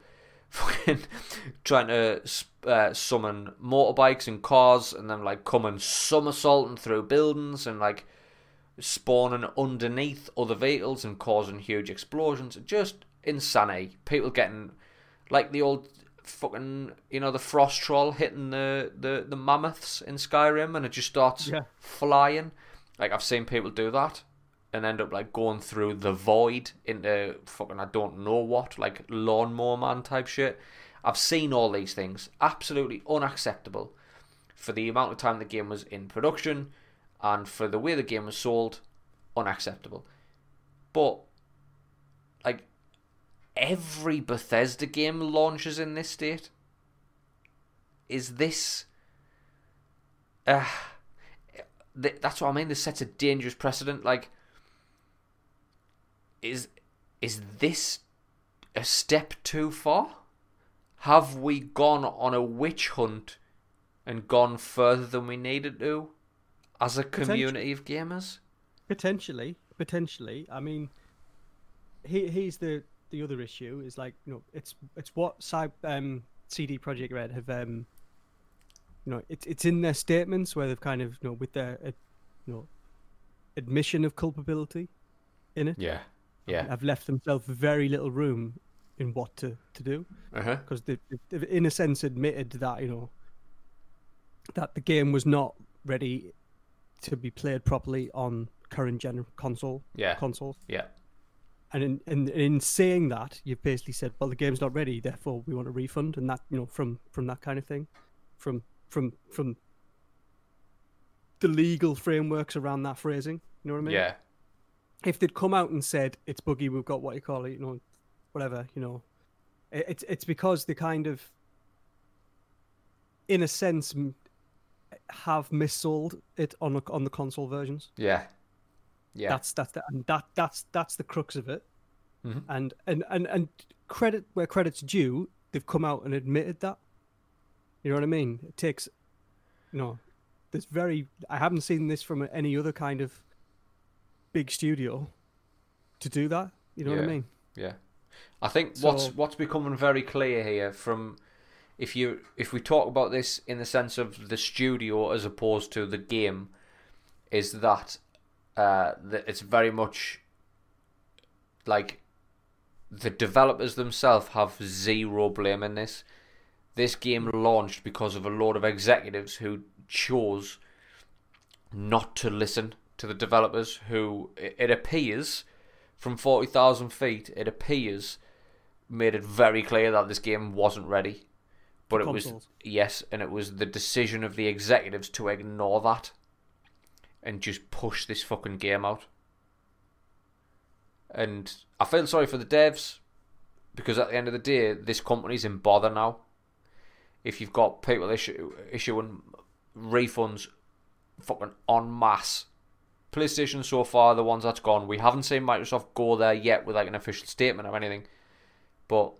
fucking trying to uh, summon motorbikes and cars and then like coming somersaulting through buildings and like spawning underneath other vehicles and causing huge explosions. Just insanity. People getting like the old fucking you know the frost troll hitting the the, the mammoths in Skyrim and it just starts Yeah. flying. Like I've seen people do that and end up like going through the void into fucking I don't know what, like lawnmower man type shit. I've seen all these things. Absolutely unacceptable for the amount of time the game was in production and for the way the game was sold, unacceptable. But like every Bethesda game launches in this state. Is this uh, th- that's what I mean. This sets a dangerous precedent. Like, is is this a step too far? Have we gone on a witch hunt and gone further than we needed to as a community of gamers? Potentially, potentially. I mean, he, here's the the other issue is like you know it's it's what Cy- um, CD Projekt Red have um, you know it's it's in their statements where they've kind of you know with their uh, you know admission of culpability in it. Yeah, yeah, have left themselves very little room in what to to do. Uh-huh. Because they, they've in a sense admitted that you know that the game was not ready to be played properly on current gen console yeah, consoles. yeah, And in, in in saying that, you've basically said, well, the game's not ready, therefore we want a refund, and that you know from from that kind of thing, from from from the legal frameworks around that phrasing. You know what I mean? yeah, If they'd come out and said it's buggy, we've got what you call it, you know, whatever, you know, it, it's it's because they kind of, in a sense, have missold it on the, on the console versions. yeah, yeah. That's that's the, and that that's that's the crux of it. Mhm. And and and and credit where credit's due, they've come out and admitted that. You know what I mean? It takes, you know, there's very. I haven't seen this from any other kind of big studio to do that. You know what I mean? Yeah, I think what's So- what's becoming very clear here from if you if we talk about this in the sense of the studio as opposed to the game, is that uh, that it's very much like the developers themselves have zero blame in this. This game launched because of a lot of executives who chose not to listen to the developers who it appears from 40,000 feet, it appears, made it very clear that this game wasn't ready. But it was, yes, and it was the decision of the executives to ignore that and just push this fucking game out. And I feel sorry for the devs because at the end of the day, this company's in bother now. If you've got people issue, issuing refunds fucking en masse PlayStation so far, the ones that's gone. We haven't seen Microsoft go there yet with like an official statement or anything. But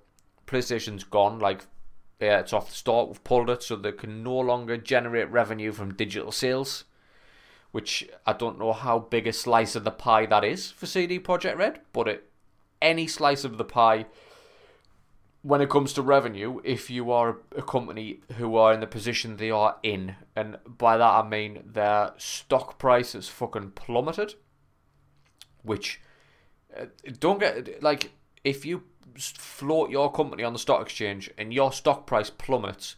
PlayStation's gone. Like, yeah, it's off the start. We've pulled it so they can no longer generate revenue from digital sales. Which I don't know how big a slice of the pie that is for CD Projekt Red, but it any slice of the pie when it comes to revenue, if you are a company who are in the position they are in, and by that I mean their stock price has fucking plummeted, which uh, don't get like if you float your company on the stock exchange and your stock price plummets,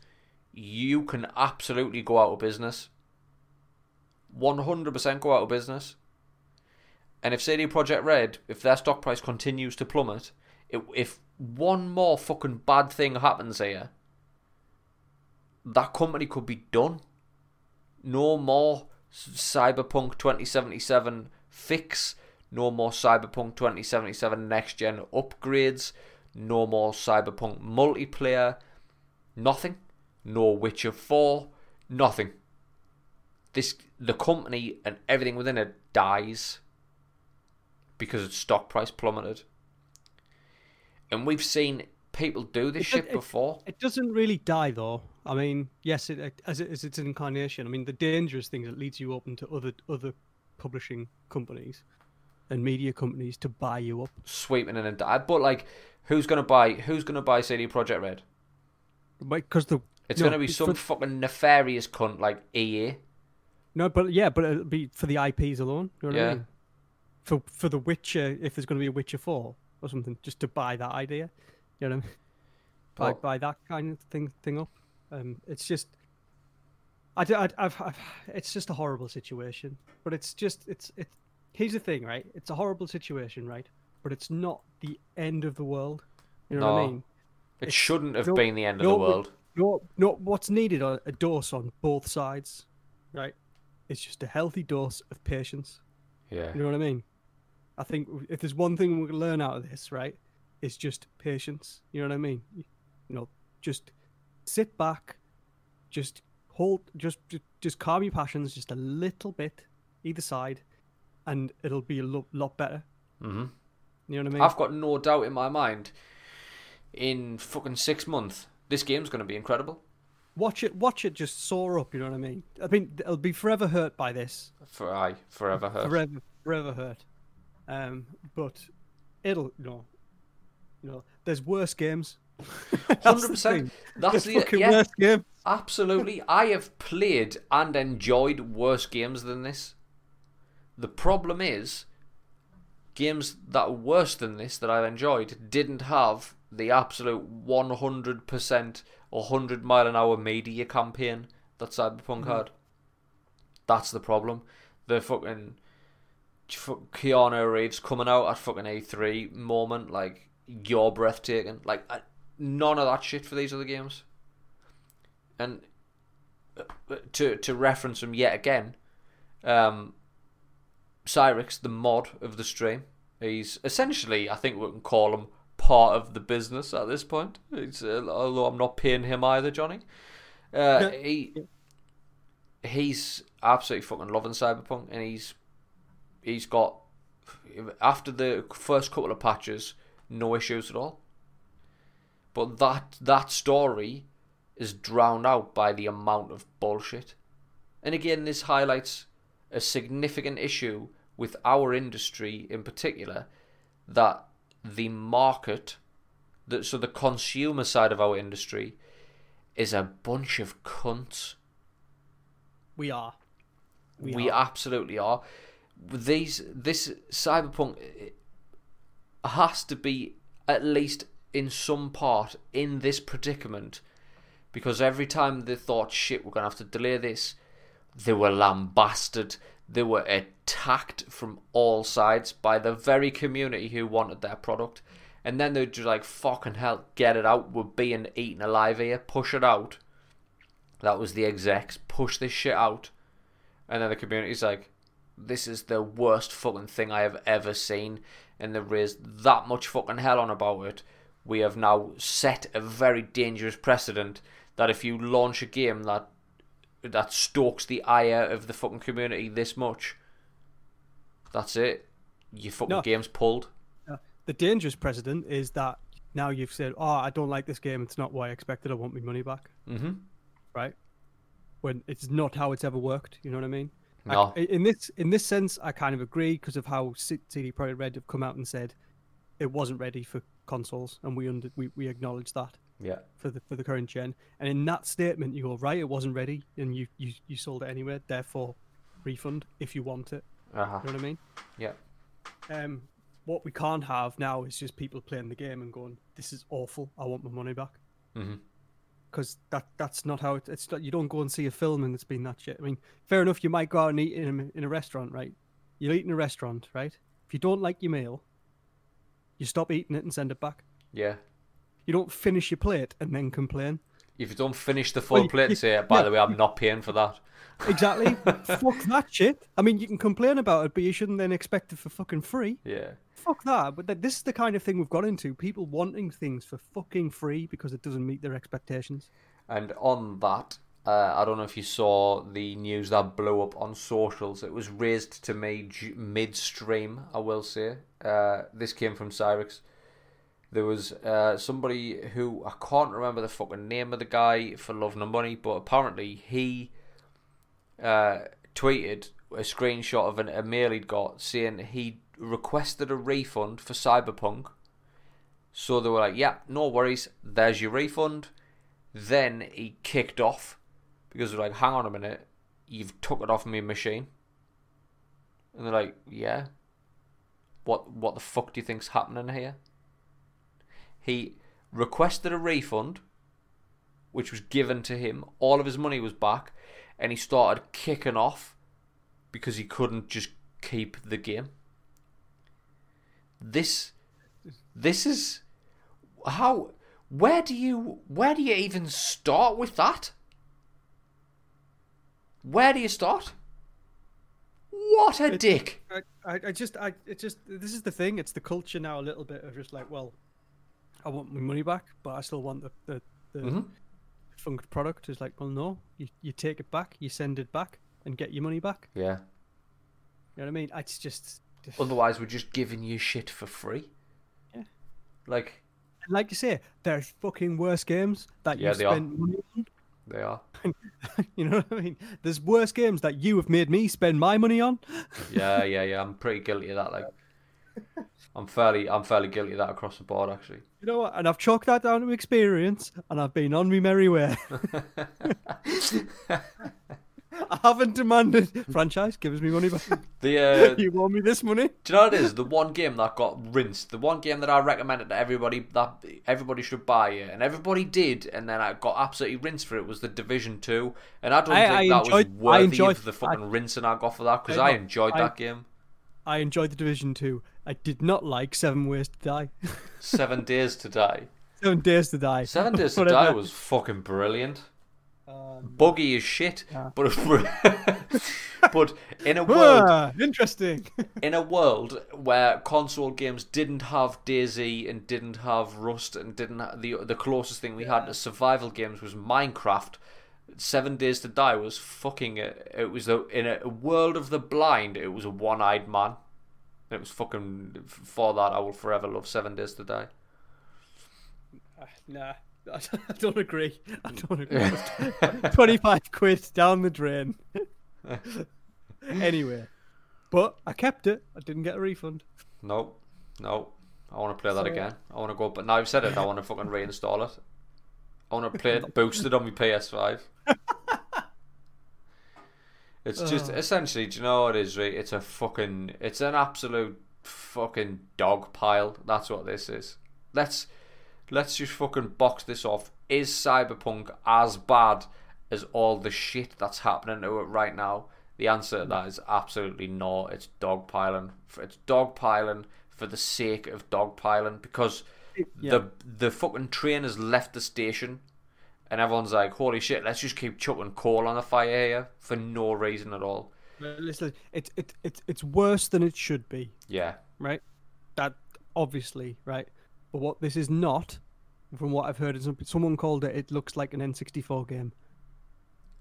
you can absolutely go out of business. 100% go out of business. And if CD Projekt Red, if their stock price continues to plummet, it, if one more fucking bad thing happens here, that company could be done. No more Cyberpunk 2077 fix, no more Cyberpunk 2077 next gen upgrades, no more Cyberpunk multiplayer, nothing. No Witcher 4, nothing. This the company and everything within it dies because its stock price plummeted. And we've seen people do this It- shit it- before. It doesn't really die though. I mean, yes, it, as it as its an incarnation. I mean, the dangerous thing is it leads you open to other other publishing companies and media companies to buy you up. sweeping in and die. But like, who's gonna buy? Who's gonna buy CD Projekt Red? Because the It's No, gonna be some for- fucking nefarious cunt like EA, No, but yeah, but it'll be for the IPs alone. You know what Yeah. I mean? For for the Witcher, if there's going to be a Witcher four or something, just to buy that idea. You know what I mean? Buy, Well- buy that kind of thing thing up. Um, it's just, I, I, have I've, it's just a horrible situation. But it's just, it's, it's. Here's the thing, right? It's a horrible situation, right? But it's not the end of the world. You know what I mean? It It's- shouldn't have no- been the end of no, the world. No, no. What's needed are a dose on both sides, right? It's just a healthy dose of patience. Yeah. You know what I mean? I think if there's one thing we can learn out of this, right, it's just patience. You know what I mean? You know, just sit back, just hold, just just, just calm your passions just a little bit, either side, and it'll be a lo- lot better. hmm You know what I mean? I've got no doubt in my mind. In fucking six months, this game's going to be incredible. Watch it, watch it, just soar up. You know what I mean? I mean, it'll be forever hurt by this. For I forever hurt. forever, forever hurt. Um, but it'll no, no. There's worse games. Hundred percent. That's the fucking yeah. worse game. Absolutely. I have played and enjoyed worse games than this. The problem is, games that were worse than this that I've enjoyed didn't have the absolute 100% or 100 mile an hour media campaign that Cyberpunk had. That's the problem. The fucking fu- Keanu Reeves coming out at fucking E3 moment, like, you're breathtaking. Like, I, none of that shit for these other games. And uh, to to reference him yet again, um, Cyrix, the mod of the stream, he's essentially, I think we can call him part of the business at this point. He's, uh, although I'm not paying him either, Johnny. Uh, he he's absolutely fucking loving Cyberpunk, and he's he's got after the first couple of patches, no issues at all. But that that story is drowned out by the amount of bullshit. And again, this highlights a significant issue with our industry in particular that the market, that so the consumer side of our industry, is a bunch of cunts. We are. We, We, are. absolutely are. These this cyberpunk has to be at least in some part in this predicament because every time they thought shit we're gonna have to delay this, they were lambasted. They were attacked from all sides by the very community who wanted their product. And then they're just like, fucking hell, get it out. We're being eaten alive here. Push it out. That was the execs. Push this shit out. And then the community's like, this is the worst fucking thing I have ever seen. And there is that much fucking hell on about it. We have now set a very dangerous precedent that if you launch a game that that stokes the ire of the fucking community this much, that's it. Your fucking No. game's pulled. The dangerous precedent is that now you've said, "Oh, I don't like this game. It's not what I expected. I want my money back." Mm-hmm. Right? When it's not how it's ever worked. You know what I mean? I- in this in this sense, I kind of agree because of how CD Projekt Red have come out and said it wasn't ready for consoles, and we under we, we acknowledge that Yeah. for the for the current gen. And in that statement, you go right, it wasn't ready, and you you, you sold it anyway. Therefore, refund if you want it. Uh-huh. You know what I mean? Yeah. Um, what we can't have now is just people playing the game and going, "This is awful. I want my money back." Mm-hmm. Because that that's not how it, it's. Not, you don't go and see a film and it's been that shit. I mean, fair enough. You might go out and eat in a, in a restaurant, right? You eat in a restaurant, right? If you don't like your meal, you stop eating it and send it back. Yeah. You don't finish your plate and then complain. If you don't finish the full Well, plate you- say, by yeah. the way, I'm not paying for that. Exactly. Fuck that shit. I mean, you can complain about it, but you shouldn't then expect it for fucking free. Yeah. Fuck that. But th- this is the kind of thing we've got into. People wanting things for fucking free because it doesn't meet their expectations. And on that, uh, I don't know if you saw the news that blew up on socials. It was raised to me midstream, I will say. Uh, this came from Cyrix. There was uh, somebody who I can't remember the fucking name of the guy for Love No Money, but apparently he uh, tweeted a screenshot of an, a mail he'd got saying he requested a refund for Cyberpunk. So they were like, "Yeah, no worries. There's your refund." Then he kicked off because they're like, "Hang on a minute, you've took it off my machine. And they're like, yeah. What what the fuck do you think's happening here? He requested a refund, which was given to him. All of his money was back, and he started kicking off because he couldn't just keep the game. This this is how where do you where do you even start with that? Where do you start? What a dick! I, I, just, I, it just, this is the thing. It's the culture now. A little bit of just like, well, I want my money back, but I still want the the, the Mhm. funked product. Is like, well, no, you you take it back, you send it back, and get your money back. Yeah. You know what I mean? It's just, just Otherwise, we're just giving you shit for free. Yeah. Like and like you say, there's fucking worse games that Yeah, you they are. spend money on. they are. You know what I mean? There's worse games that you have made me spend my money on. Yeah, yeah, yeah. I'm pretty guilty of that. Like, I'm fairly, I'm fairly guilty of that across the board, actually. You know what? And I've chalked that down to experience, and I've been on me merry way. I haven't demanded franchise. Give us me money back. The uh, you want me this money? Do you know what it is? The one game that got rinsed, the one game that I recommended to everybody that everybody should buy it, and everybody did, and then I got absolutely rinsed for it was the Division Two, and I don't I- think I that enjoyed- was I worthy enjoyed- of the fucking rinsing I got for that because I I enjoyed I- that game. I enjoyed the Division Two. I did not like Seven Ways to Die. Seven Days to Die. Seven Days to Die. Seven Days to Die was fucking brilliant. Um, Buggy as shit, Yeah. but but in a world ah, interesting. in a world where console games didn't have DayZ and didn't have Rust and didn't ha- the the closest thing we had to survival games was Minecraft. Seven Days to Die was fucking. A, it was a, in a world of the blind. It was a one-eyed man. It was fucking. For that, I will forever love Seven Days to Die. nah, I don't agree. I mm. don't agree. Twenty-five quid down the drain. anyway, but I kept it. I didn't get a refund. No, no. I want to play that So- again. I want to go. But now I've said it. I want to fucking reinstall it. I want to play it boosted on my PS5. It's just Oh. essentially, do you know what it is? Right? It's a fucking, it's an absolute fucking dog pile. That's what this is. Let's let's just fucking box this off. Is Cyberpunk as bad as all the shit that's happening to it right now? The answer to that is absolutely no. It's dogpiling. It's dogpiling for the sake of dogpiling because Yeah. the the fucking train has left the station and everyone's like, holy shit, let's just keep chucking coal on the fire here for no reason at all. Listen, it's it, it's it's worse than it should be, Yeah. right? That obviously, right? But what this is not, from what I've heard, someone called it. It looks like an N64 game.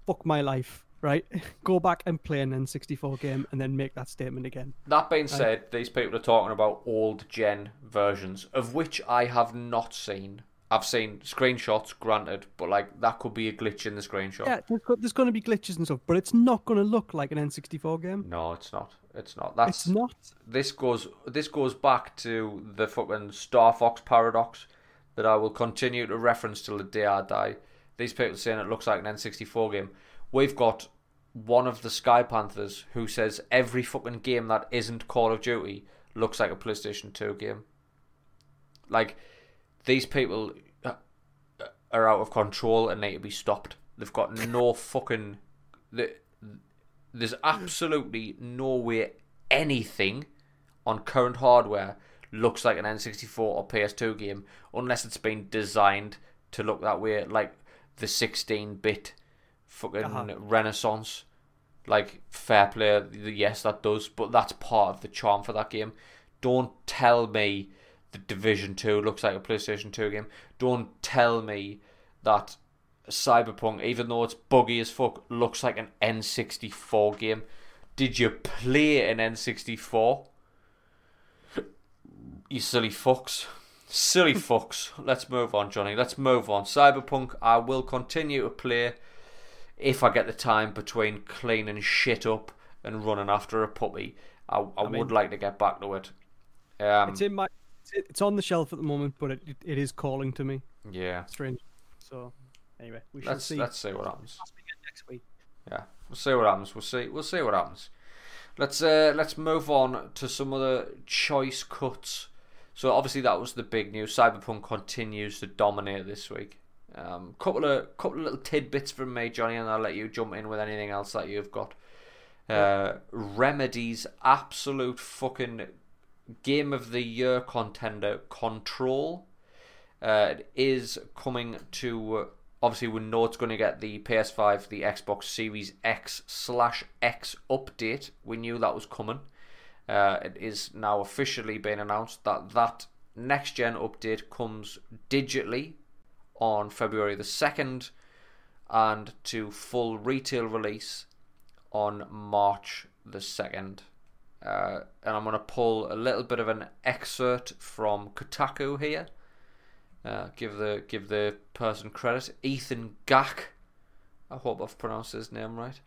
Fuck my life, right? Go back and play an N64 game, and then make that statement again. That being said, these people are talking about old gen versions, of which I have not seen. I've seen screenshots, granted, but like that could be a glitch in the screenshot. Yeah, there's, there's going to be glitches and stuff, but it's not going to look like an N64 game. No, it's not. It's not. That's It's not. this goes this goes back to the fucking Star Fox paradox that I will continue to reference till the day I die. These people saying it looks like an N64 game. We've got one of the Sky Panthers who says every fucking game that isn't Call of Duty looks like a PlayStation 2 game. Like these people uh, are out of control and need to be stopped. They've got no fucking there's absolutely no way anything on current hardware looks like an N64 or PS2 game unless it's been designed to look that way, like the 16-bit fucking Uh-huh. Renaissance. Like fair play, yes, that does, but that's part of the charm for that game. Don't tell me the Division 2 looks like a PlayStation 2 game. Don't tell me that Cyberpunk, even though it's buggy as fuck, looks like an N64 game. Did you play an N64? You silly fucks. Silly fucks. Let's move on, Johnny. Let's move on. Cyberpunk, I will continue to play if I get the time between cleaning shit up and running after a puppy. I, I, mean- would like to get back to it. Um, It's in my. It's, on the shelf at the moment, but it, it, it is calling to me. yeah. Strange. So, anyway, we shall Let's see let's see what happens. next week. Yeah. We'll see what happens. We'll see. We'll see what happens. Let's uh, let's move on to some other choice cuts. So obviously that was the big news. Cyberpunk continues to dominate this week. Um, couple of couple of little tidbits from me, Johnny, and I'll let you jump in with anything else that you've got. Uh, Remedy's absolute fucking game of the year contender, Control, uh, is coming to. Obviously, we know it's going to get the PS5, the Xbox Series X slash X update. We knew that was coming. Uh, it is now officially been announced that that next gen update comes digitally on February the 2nd and to full retail release on March the 2nd. Uh, and I'm going to pull a little bit of an excerpt from Kotaku here. Uh, give the give the person credit. Ethan Gach. I hope I've pronounced his name right.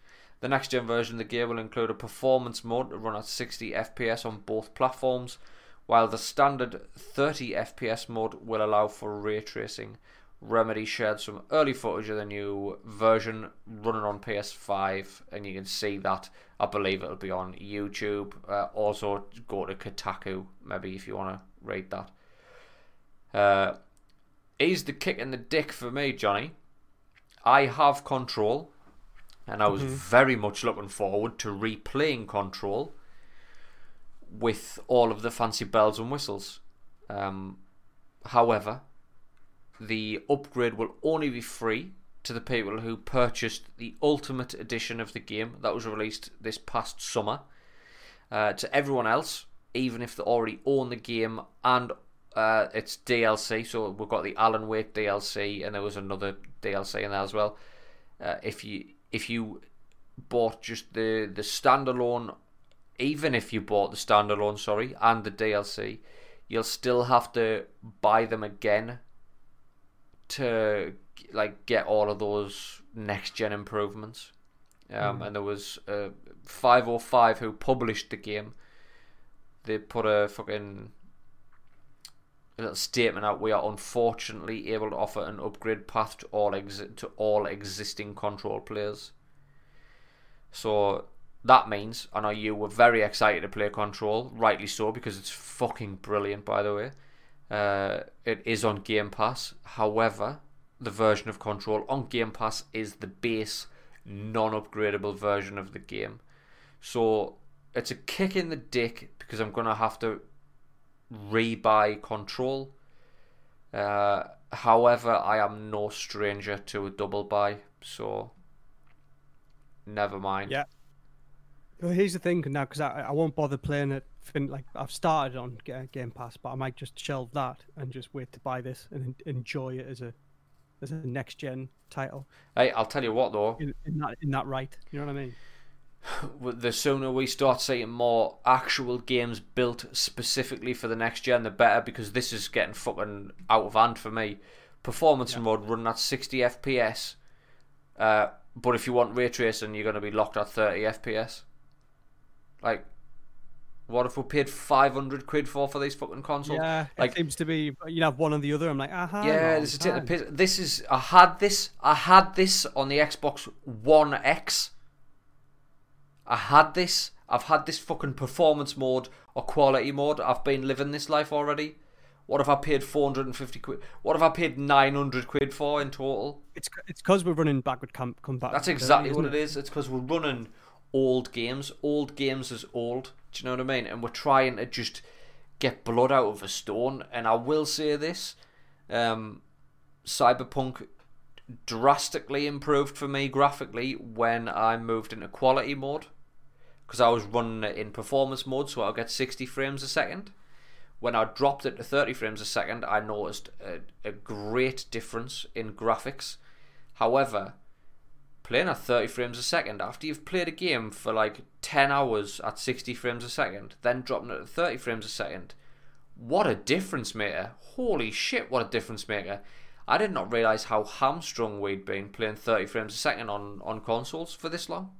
The next gen version of the gear will include a performance mode to run at 60 FPS on both platforms, while the standard 30 FPS mode will allow for ray tracing. Remedy shared some early footage of the new version running on PS5, and you can see that. I believe it'll be on YouTube. Uh, also, go to Kotaku, maybe if you want to read that. Uh, is the kick in the dick for me, Johnny. I have Control, and I was mm-hmm. very much looking forward to replaying Control with all of the fancy bells and whistles. Um, however, the upgrade will only be free to the people who purchased the Ultimate Edition of the game that was released this past summer. Uh, to everyone else, even if they already own the game and uh, it's DLC, so we've got the Alan Wake DLC, and there was another DLC in there as well. Uh, if you if you bought just the the standalone, even if you bought the standalone, sorry, and the DLC, you'll still have to buy them again to like get all of those next gen improvements. Um, mm. And there was uh, 505 who published the game. They put a fucking little statement out. We are unfortunately able to offer an upgrade path to all ex- to all existing control players. So that means I know you were very excited to play Control, rightly so because it's fucking brilliant. By the way, uh, it is on Game Pass. However, the version of Control on Game Pass is the base, non upgradable version of the game. So it's a kick in the dick because I'm going to have to re-buy Control. Uh, however, I am no stranger to a double buy, so never mind. Yeah. Well, here's the thing now, because I, I won't bother playing it like I've started on Game Pass, but I might just shelve that and just wait to buy this and enjoy it as a as a next gen title. Hey, I'll tell you what though. In, in that in that right, you know what I mean. The sooner we start seeing more actual games built specifically for the next gen, the better. Because this is getting fucking out of hand for me. Performance yeah. mode running at 60 FPS, uh, but if you want ray tracing, you're going to be locked at 30 FPS. Like, what if we paid 500 quid for for these fucking consoles? Yeah, like, it seems to be, you have one or the other. I'm like, aha. Yeah, this is, this is, I had this, I had this on the Xbox One X. I had this. I've had this fucking performance mode or quality mode. I've been living this life already. What have I paid 450 quid? What have I paid 900 quid for in total? It's it's because we're running backward compatibility. That's exactly what it is. It's because we're running old games. Old games is old. Do you know what I mean? And we're trying to just get blood out of a stone. And I will say this um, Cyberpunk drastically improved for me graphically when I moved into quality mode because I was running it in performance mode, so I'll get 60 frames a second. When I dropped it to 30 frames a second, I noticed a, a great difference in graphics. However, playing at 30 frames a second after you've played a game for like 10 hours at 60 frames a second, then dropping it to 30 frames a second. What a difference maker! Holy shit, what a difference maker! I did not realize how hamstrung we'd been playing 30 frames a second on, on consoles for this long.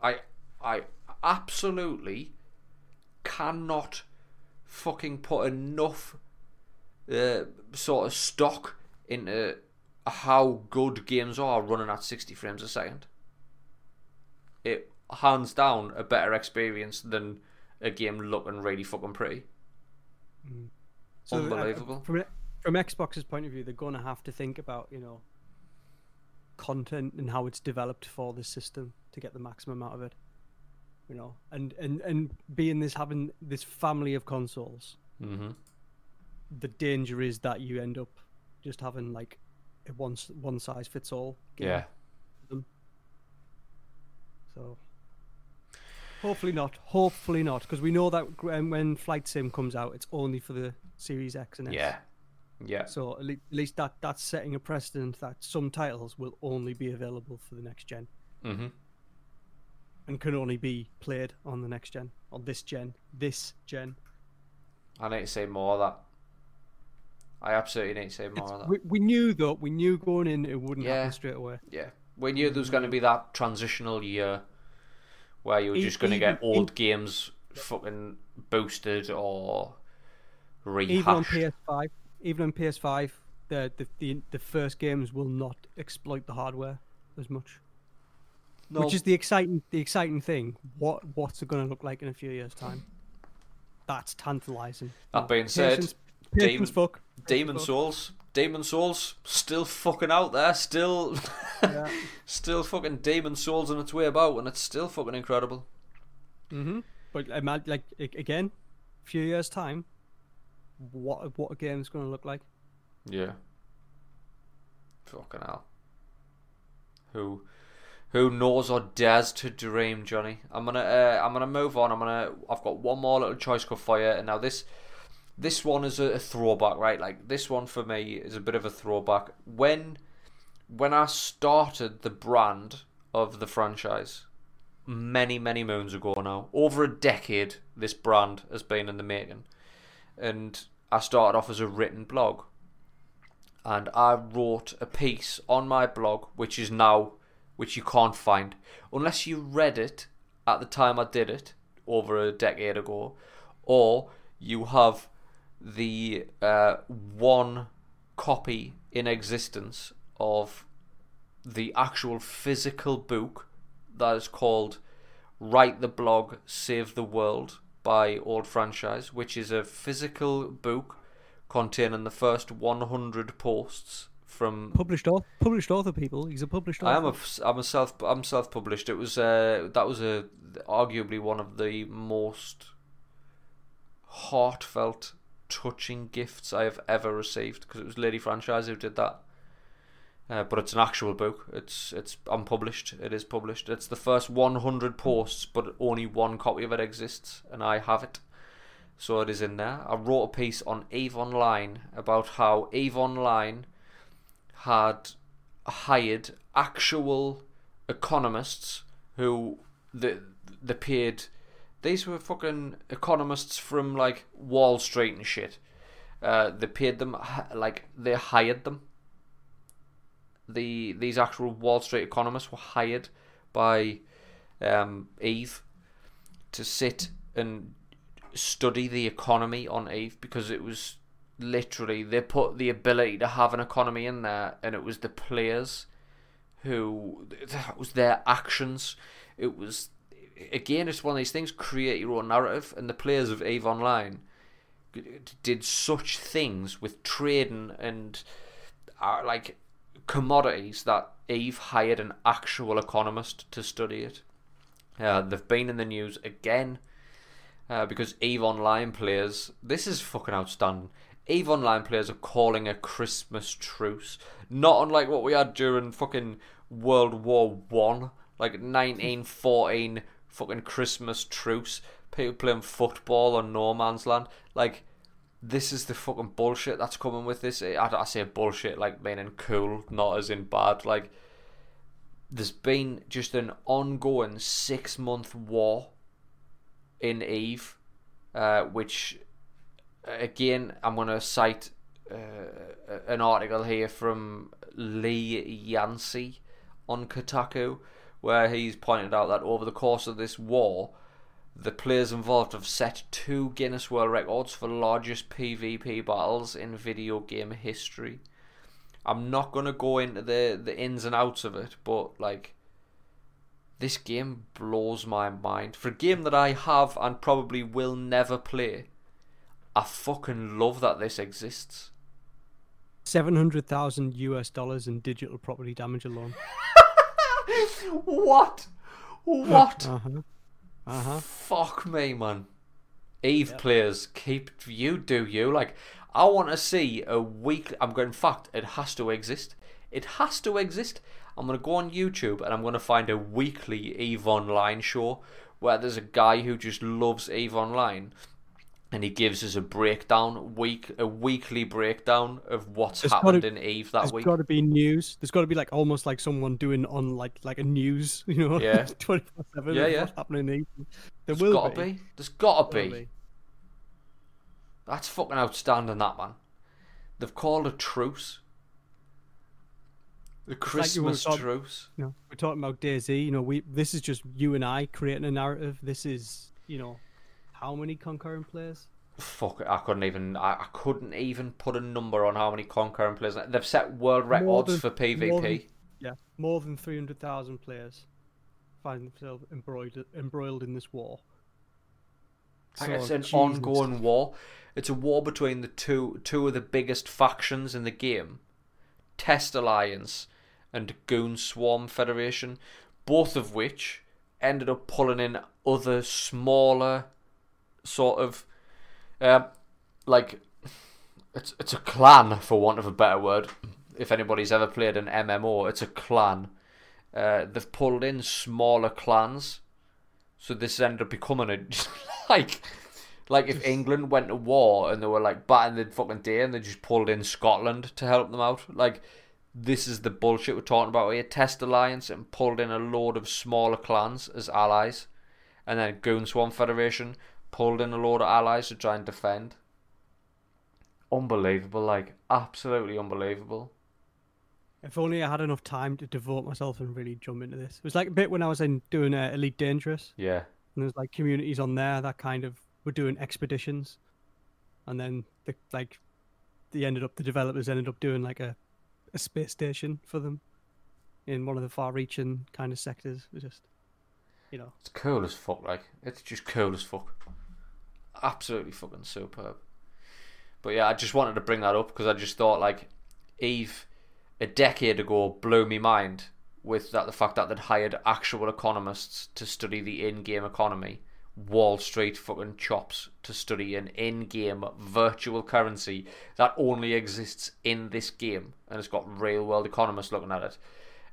I I absolutely cannot fucking put enough uh, sort of stock into how good games are running at 60 frames a second. it hands down a better experience than a game looking really fucking pretty. So, uh, Unbelievable. from from Xbox's point of view, they're going to have to think about you know content and how it's developed for this system to get the maximum out of it. You know, and and and being this having this family of consoles, Mm-hmm. the danger is that you end up just having like a one one size fits all. game. Yeah. So hopefully not. Hopefully not, because we know that um, when Flight Sim comes out, it's only for the Series X and S. Yeah. Yeah. So at le- at least that that's setting a precedent that some titles will only be available for the next gen Mm-hmm. And can only be played on the next gen, on this gen, this gen. I need to say more of that. I absolutely need to say more It's, of that. we, we knew though, we knew going in it wouldn't Yeah. happen straight away. Yeah. We knew there was going to be that transitional year where you were just going to get even- old games fucking boosted or rehashed. Even on PS5, even on PS5, the, the the the first games will not exploit the hardware as much. No. Which is the exciting the exciting thing. What what's it going to look like in a few years' time? That's tantalizing. That being said, Patience- Demon- fuck. Demon fuck. Souls, Demon Souls, still fucking out there, still, Yeah. still fucking Demon Souls on its way about, and it's still fucking incredible. Mm-hmm. But imagine, like again, a few years' time, what what a game's going to look like. Yeah. Fucking hell. Who, who knows or dares to dream, Johnny? I'm gonna, uh, I'm gonna move on. I'm gonna, I've got one more little choice cup for you, and now this, this one is a throwback, right? Like this one for me is a bit of a throwback. When, when I started the brand of the franchise, many many moons ago now, over a decade, this brand has been in the making, and I started off as a written blog and I wrote a piece on my blog, which is now, which you can't find. Unless you read it at the time I did it over a decade ago, or you have the uh, one copy in existence of the actual physical book that is called Write the Blog, Save the World by Old Franchise, which is a physical book containing the first 100 posts from Published author, published author people. He's a published author. I am a I'm a self I'm self published. It was uh that was a arguably one of the most heartfelt, touching gifts I have ever received because it was Lady Franchise who did that. Uh, but it's an actual book. It's it's unpublished. It is published. It's the first 100 posts, but only one copy of it exists, and I have it. So it is in there. I wrote a piece on Eve Online about how Eve Online had hired actual economists who the they paid. These were fucking economists from like Wall Street and shit. Uh, they paid them like they hired them. The these actual Wall Street economists were hired by um, Eve to sit and study the economy on Eve because it was literally they put the ability to have an economy in there and it was the players who that was their actions it was again it's one of these things create your own narrative and the players of Eve Online did such things with trading and uh, like commodities that Eve hired an actual economist to study it uh, they've been in the news again uh, because Eve Online players, this is fucking outstanding. Eve Online players are calling a Christmas truce, not unlike what we had during fucking World War One, like 1914 fucking Christmas truce. People playing football on no man's land, like. This is the fucking bullshit that's coming with this. I, I say bullshit like meaning cool, not as in bad. Like, there's been just an ongoing six month war in Eve, uh, which again I'm going to cite uh, an article here from Lee Yancey on Kotaku, where he's pointed out that over the course of this war, the players involved have set two Guinness World Records for largest PvP battles in video game history. I'm not going to go into the, the ins and outs of it, but like This game blows my mind. For a game that I have and probably will never play, I fucking love that this exists. Seven hundred thousand US dollars in digital property damage alone. what? What? Uh huh. Uh huh. Fuck me, man. Eve players, keep you do you like. I want to see a weekly. I'm going. In fact, it has to exist. It has to exist. I'm gonna go on YouTube and I'm gonna find a weekly Eve Online show where there's a guy who just loves Eve Online, and he gives us a breakdown week, a weekly breakdown of what's There's happened gotta- in Eve that There's week. There's got to be news. There's got to be like almost like someone doing on like like a news, you know, Yeah. twenty four seven. Yeah, yeah. What's happening? in Eve? There There's will gotta be. be. There's gotta There will be. That's fucking outstanding, that man. They've called a truce. The like Christmas talking- truce. You know, we're talking about DayZ. You know, we this is just you and I creating a narrative. This is you know, how many concurrent players? Fuck it, I couldn't even. I, I couldn't even put a number on how many concurrent players. They've set world records than- for PvP. more than- Yeah, more than three hundred thousand players find themselves embroiled embroiled in this war. So, it's an Jesus. ongoing war. It's a war between the two two of the biggest factions in the game, Test Alliance and Goonswarm Federation, both of which ended up pulling in other smaller, sort of, um, like it's it's a clan for want of a better word. If anybody's ever played an MMO, it's a clan. Uh, they've pulled in smaller clans, so this ended up becoming a like like if England went to war and they were like batting the fucking day and they just pulled in Scotland to help them out. Like this is the bullshit we're talking about here. Test Alliance and pulled in a load of smaller clans as allies, and then Goonswarm Federation pulled in a load of allies to try and defend. Unbelievable, like absolutely unbelievable. If only I had enough time to devote myself and really jump into this. It was like a bit when I was in doing uh, Elite Dangerous, Yeah, and there's like communities on there that kind of were doing expeditions, and then the like, they ended up the developers ended up doing like a, a space station for them, in one of the far-reaching kind of sectors. It was just, you know, it's cool as fuck. Like it's just cool as fuck. Absolutely fucking superb. But yeah, I just wanted to bring that up because I just thought like Eve a decade ago blew me mind with that the fact that they'd hired actual economists to study the in-game economy. Wall Street fucking chops to study an in-game virtual currency that only exists in this game, and it's got real-world economists looking at it.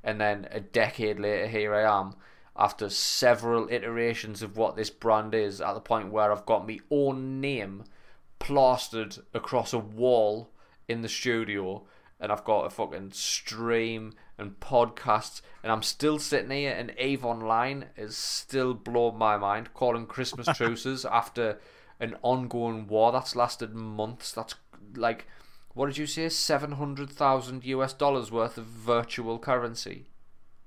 And then a decade later, here I am after several iterations of what this brand is, at the point where I've got my own name plastered across a wall in the studio and I've got a fucking stream and podcasts and I'm still sitting here and Eve Online is still blowing my mind calling Christmas truces after an ongoing war that's lasted months. That's like what did you say? 700,000 US dollars worth of virtual currency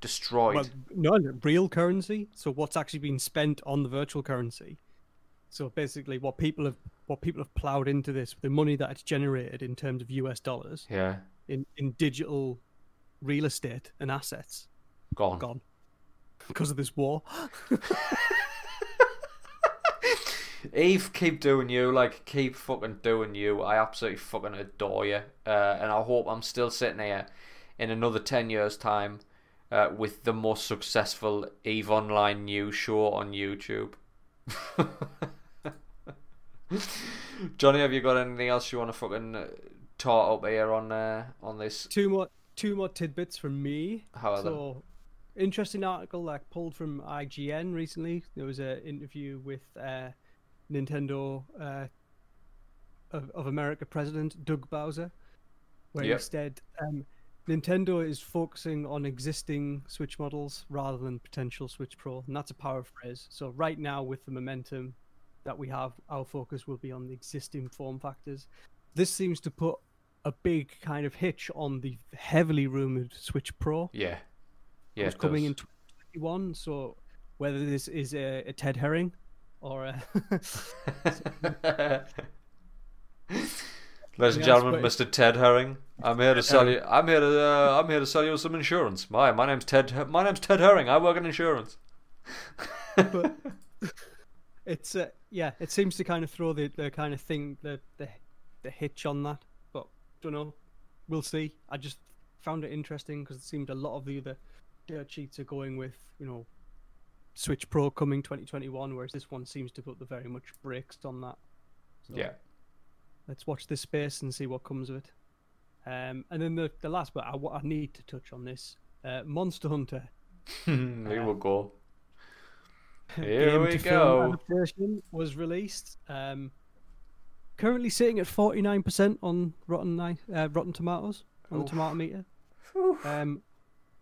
destroyed well, no, no, real currency. So what's actually been spent on the virtual currency? So basically, what people have what people have plowed into this, the money that it's generated in terms of US dollars yeah in in digital real estate and assets, gone gone because of this war. Eve, keep doing you. Like, keep fucking doing you. I absolutely fucking adore you. Uh, and I hope I'm still sitting here in another 10 years' time uh, with the most successful Eve Online news show on YouTube. Johnny, have you got anything else you want to fucking uh, tart up here on uh, on this? two more two more tidbits from me. How are them? so, interesting article like pulled from IGN recently. There was an interview with uh, Nintendo uh, of, of America president Doug Bowser, where Yep. he said um, Nintendo is focusing on existing Switch models rather than potential Switch Pro, and that's a power phrase. So right now, with the momentum that we have, our focus will be on the existing form factors. This seems to put a big kind of hitch on the heavily rumored Switch Pro. Yeah. Yeah, It's it coming in does. 2021. So whether this is a, a Ted Herring or a Ladies and gentlemen, Mr. Ted Herring, I'm here to sell you. I'm here to. Uh, I'm here to sell you some insurance. My my name's Ted. My name's Ted Herring. I work in insurance. but it's uh, yeah, it seems to kind of throw the, the kind of thing the, the the hitch on that. But don't know, we'll see. I just found it interesting because it seemed a lot of the other dirt sheets are going with you know Switch Pro coming 2021, whereas this one seems to put the very much brakes on that. So Yeah. Let's watch this space and see what comes of it. Um, and then the the last bit I, I need to touch on this uh, Monster Hunter. Here we go. game Here we to go. adaptation was released. Um, currently sitting at 49% on Rotten uh, Rotten Tomatoes on the tomato meter. Um,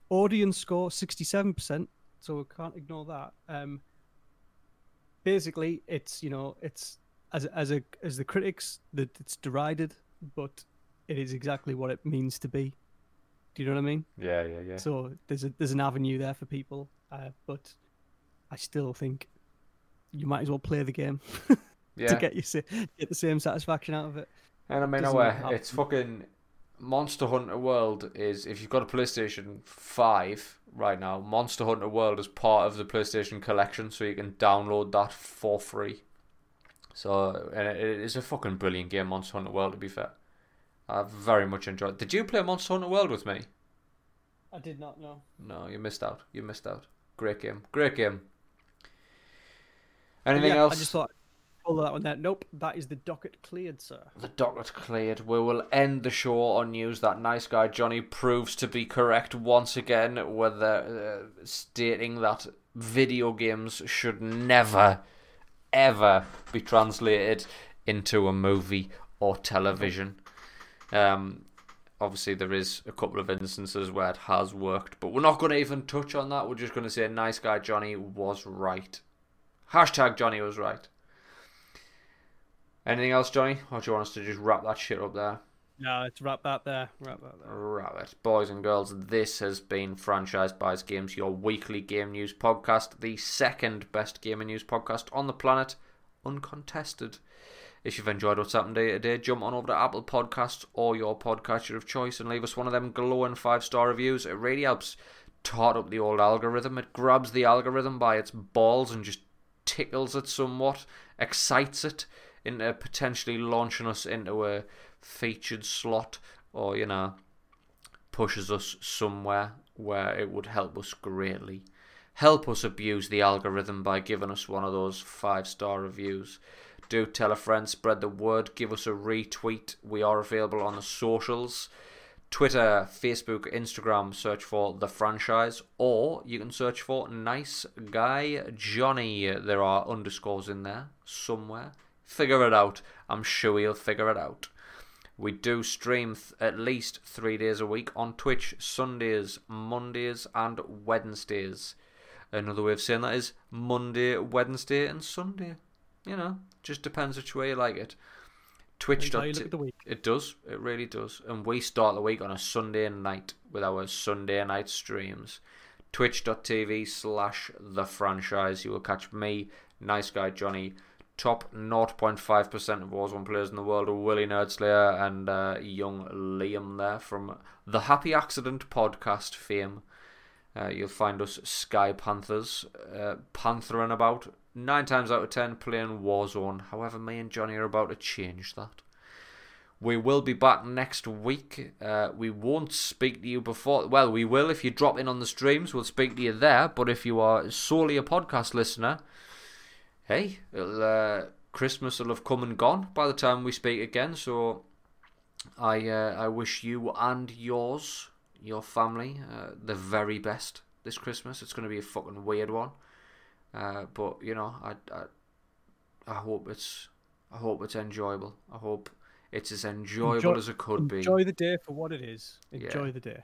audience score 67%, so we can't ignore that. Um, basically, it's you know it's as as a as the critics that it's derided, but it is exactly what it means to be. Do you know what I mean? Yeah, yeah, yeah. So there's a there's an avenue there for people, uh, but I still think you might as well play the game yeah. to get you get the same satisfaction out of it. And I mean, Doesn't it's fucking Monster Hunter World is if you've got a PlayStation Five right now, Monster Hunter World is part of the PlayStation Collection, so you can download that for free. So and it, it is a fucking brilliant game, Monster Hunter World. To be fair, I very much enjoyed. Did you play Monster Hunter World with me? I did not know. No, you missed out. You missed out. Great game. Great game. Anything yeah, else? I just thought pull that one there. Nope, that is the docket cleared, sir. The docket cleared. We will end the show on news that nice guy Johnny proves to be correct once again, whether uh, stating that video games should never, ever be translated into a movie or television. Um, obviously, there is a couple of instances where it has worked, but we're not going to even touch on that. We're just going to say nice guy Johnny was right. Hashtag Johnny was right. Anything else, Johnny? Or do you want us to just wrap that shit up there? No, let's wrap that there. Wrap that there. It. Boys and girls, this has been Franchise Buys Games, your weekly game news podcast, the second best gaming news podcast on the planet, uncontested. If you've enjoyed what's happened day to day, jump on over to Apple Podcasts or your podcatcher of choice and leave us one of them glowing five star reviews. It really helps tart up the old algorithm. It grabs the algorithm by its balls and just tickles it somewhat, excites it into potentially launching us into a featured slot or, you know, pushes us somewhere where it would help us greatly. Help us abuse the algorithm by giving us one of those five star reviews. Do tell a friend, spread the word, give us a retweet. We are available on the socials. Twitter, Facebook, Instagram, search for the franchise, or you can search for Nice Guy Johnny. There are underscores in there somewhere. Figure it out. I'm sure you'll figure it out. We do stream th- at least three days a week on Twitch Sundays, Mondays, and Wednesdays. Another way of saying that is Monday, Wednesday, and Sunday. You know, just depends which way you like it. Twitch. Depends how you look at the week. It does. It really does. And we start the week on a Sunday night with our Sunday night streams. Twitch.tv slash the franchise. You will catch me, Nice Guy Johnny, top 0.5% of Warzone players in the world, Willie Nerdslayer, and uh, young Liam there from the Happy Accident podcast fame. Uh, you'll find us Sky Panthers, uh, panthering about nine times out of ten playing Warzone. However, me and Johnny are about to change that. We will be back next week. Uh, we won't speak to you before. Well, we will if you drop in on the streams. We'll speak to you there. But if you are solely a podcast listener, hey, it'll, uh, Christmas will have come and gone by the time we speak again. So I uh, I wish you and yours, your family, uh, the very best this Christmas. It's going to be a fucking weird one, uh, but you know I, I I hope it's I hope it's enjoyable. I hope it's as enjoyable Enjoy- as it could be. Enjoy the day for what it is. Yeah. Enjoy the day.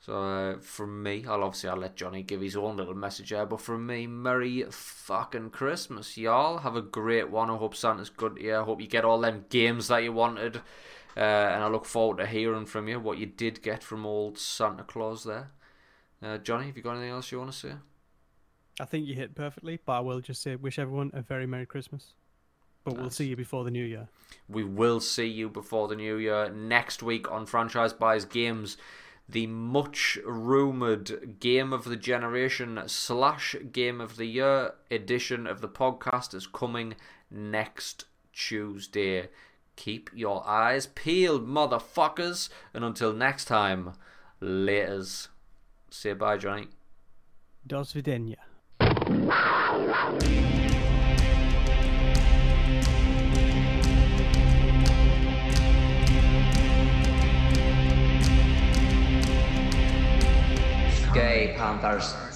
So uh, from me, I'll obviously I'll let Johnny give his own little message there, but from me, Merry fucking Christmas, y'all. Have a great one. I hope Santa's good to you. I hope you get all them games that you wanted, uh, and I look forward to hearing from you what you did get from old Santa Claus there. Uh, Johnny, have you got anything else you want to say? I think you hit perfectly, but I will just say wish everyone a very Merry Christmas. But we'll see you before the new year. We will see you before the new year next week on Franchise Buys Games. The much rumored Game of the Generation slash Game of the Year edition of the podcast is coming next Tuesday. Keep your eyes peeled, motherfuckers. And until next time, laters. Say bye, Johnny. Do. Gay Panthers.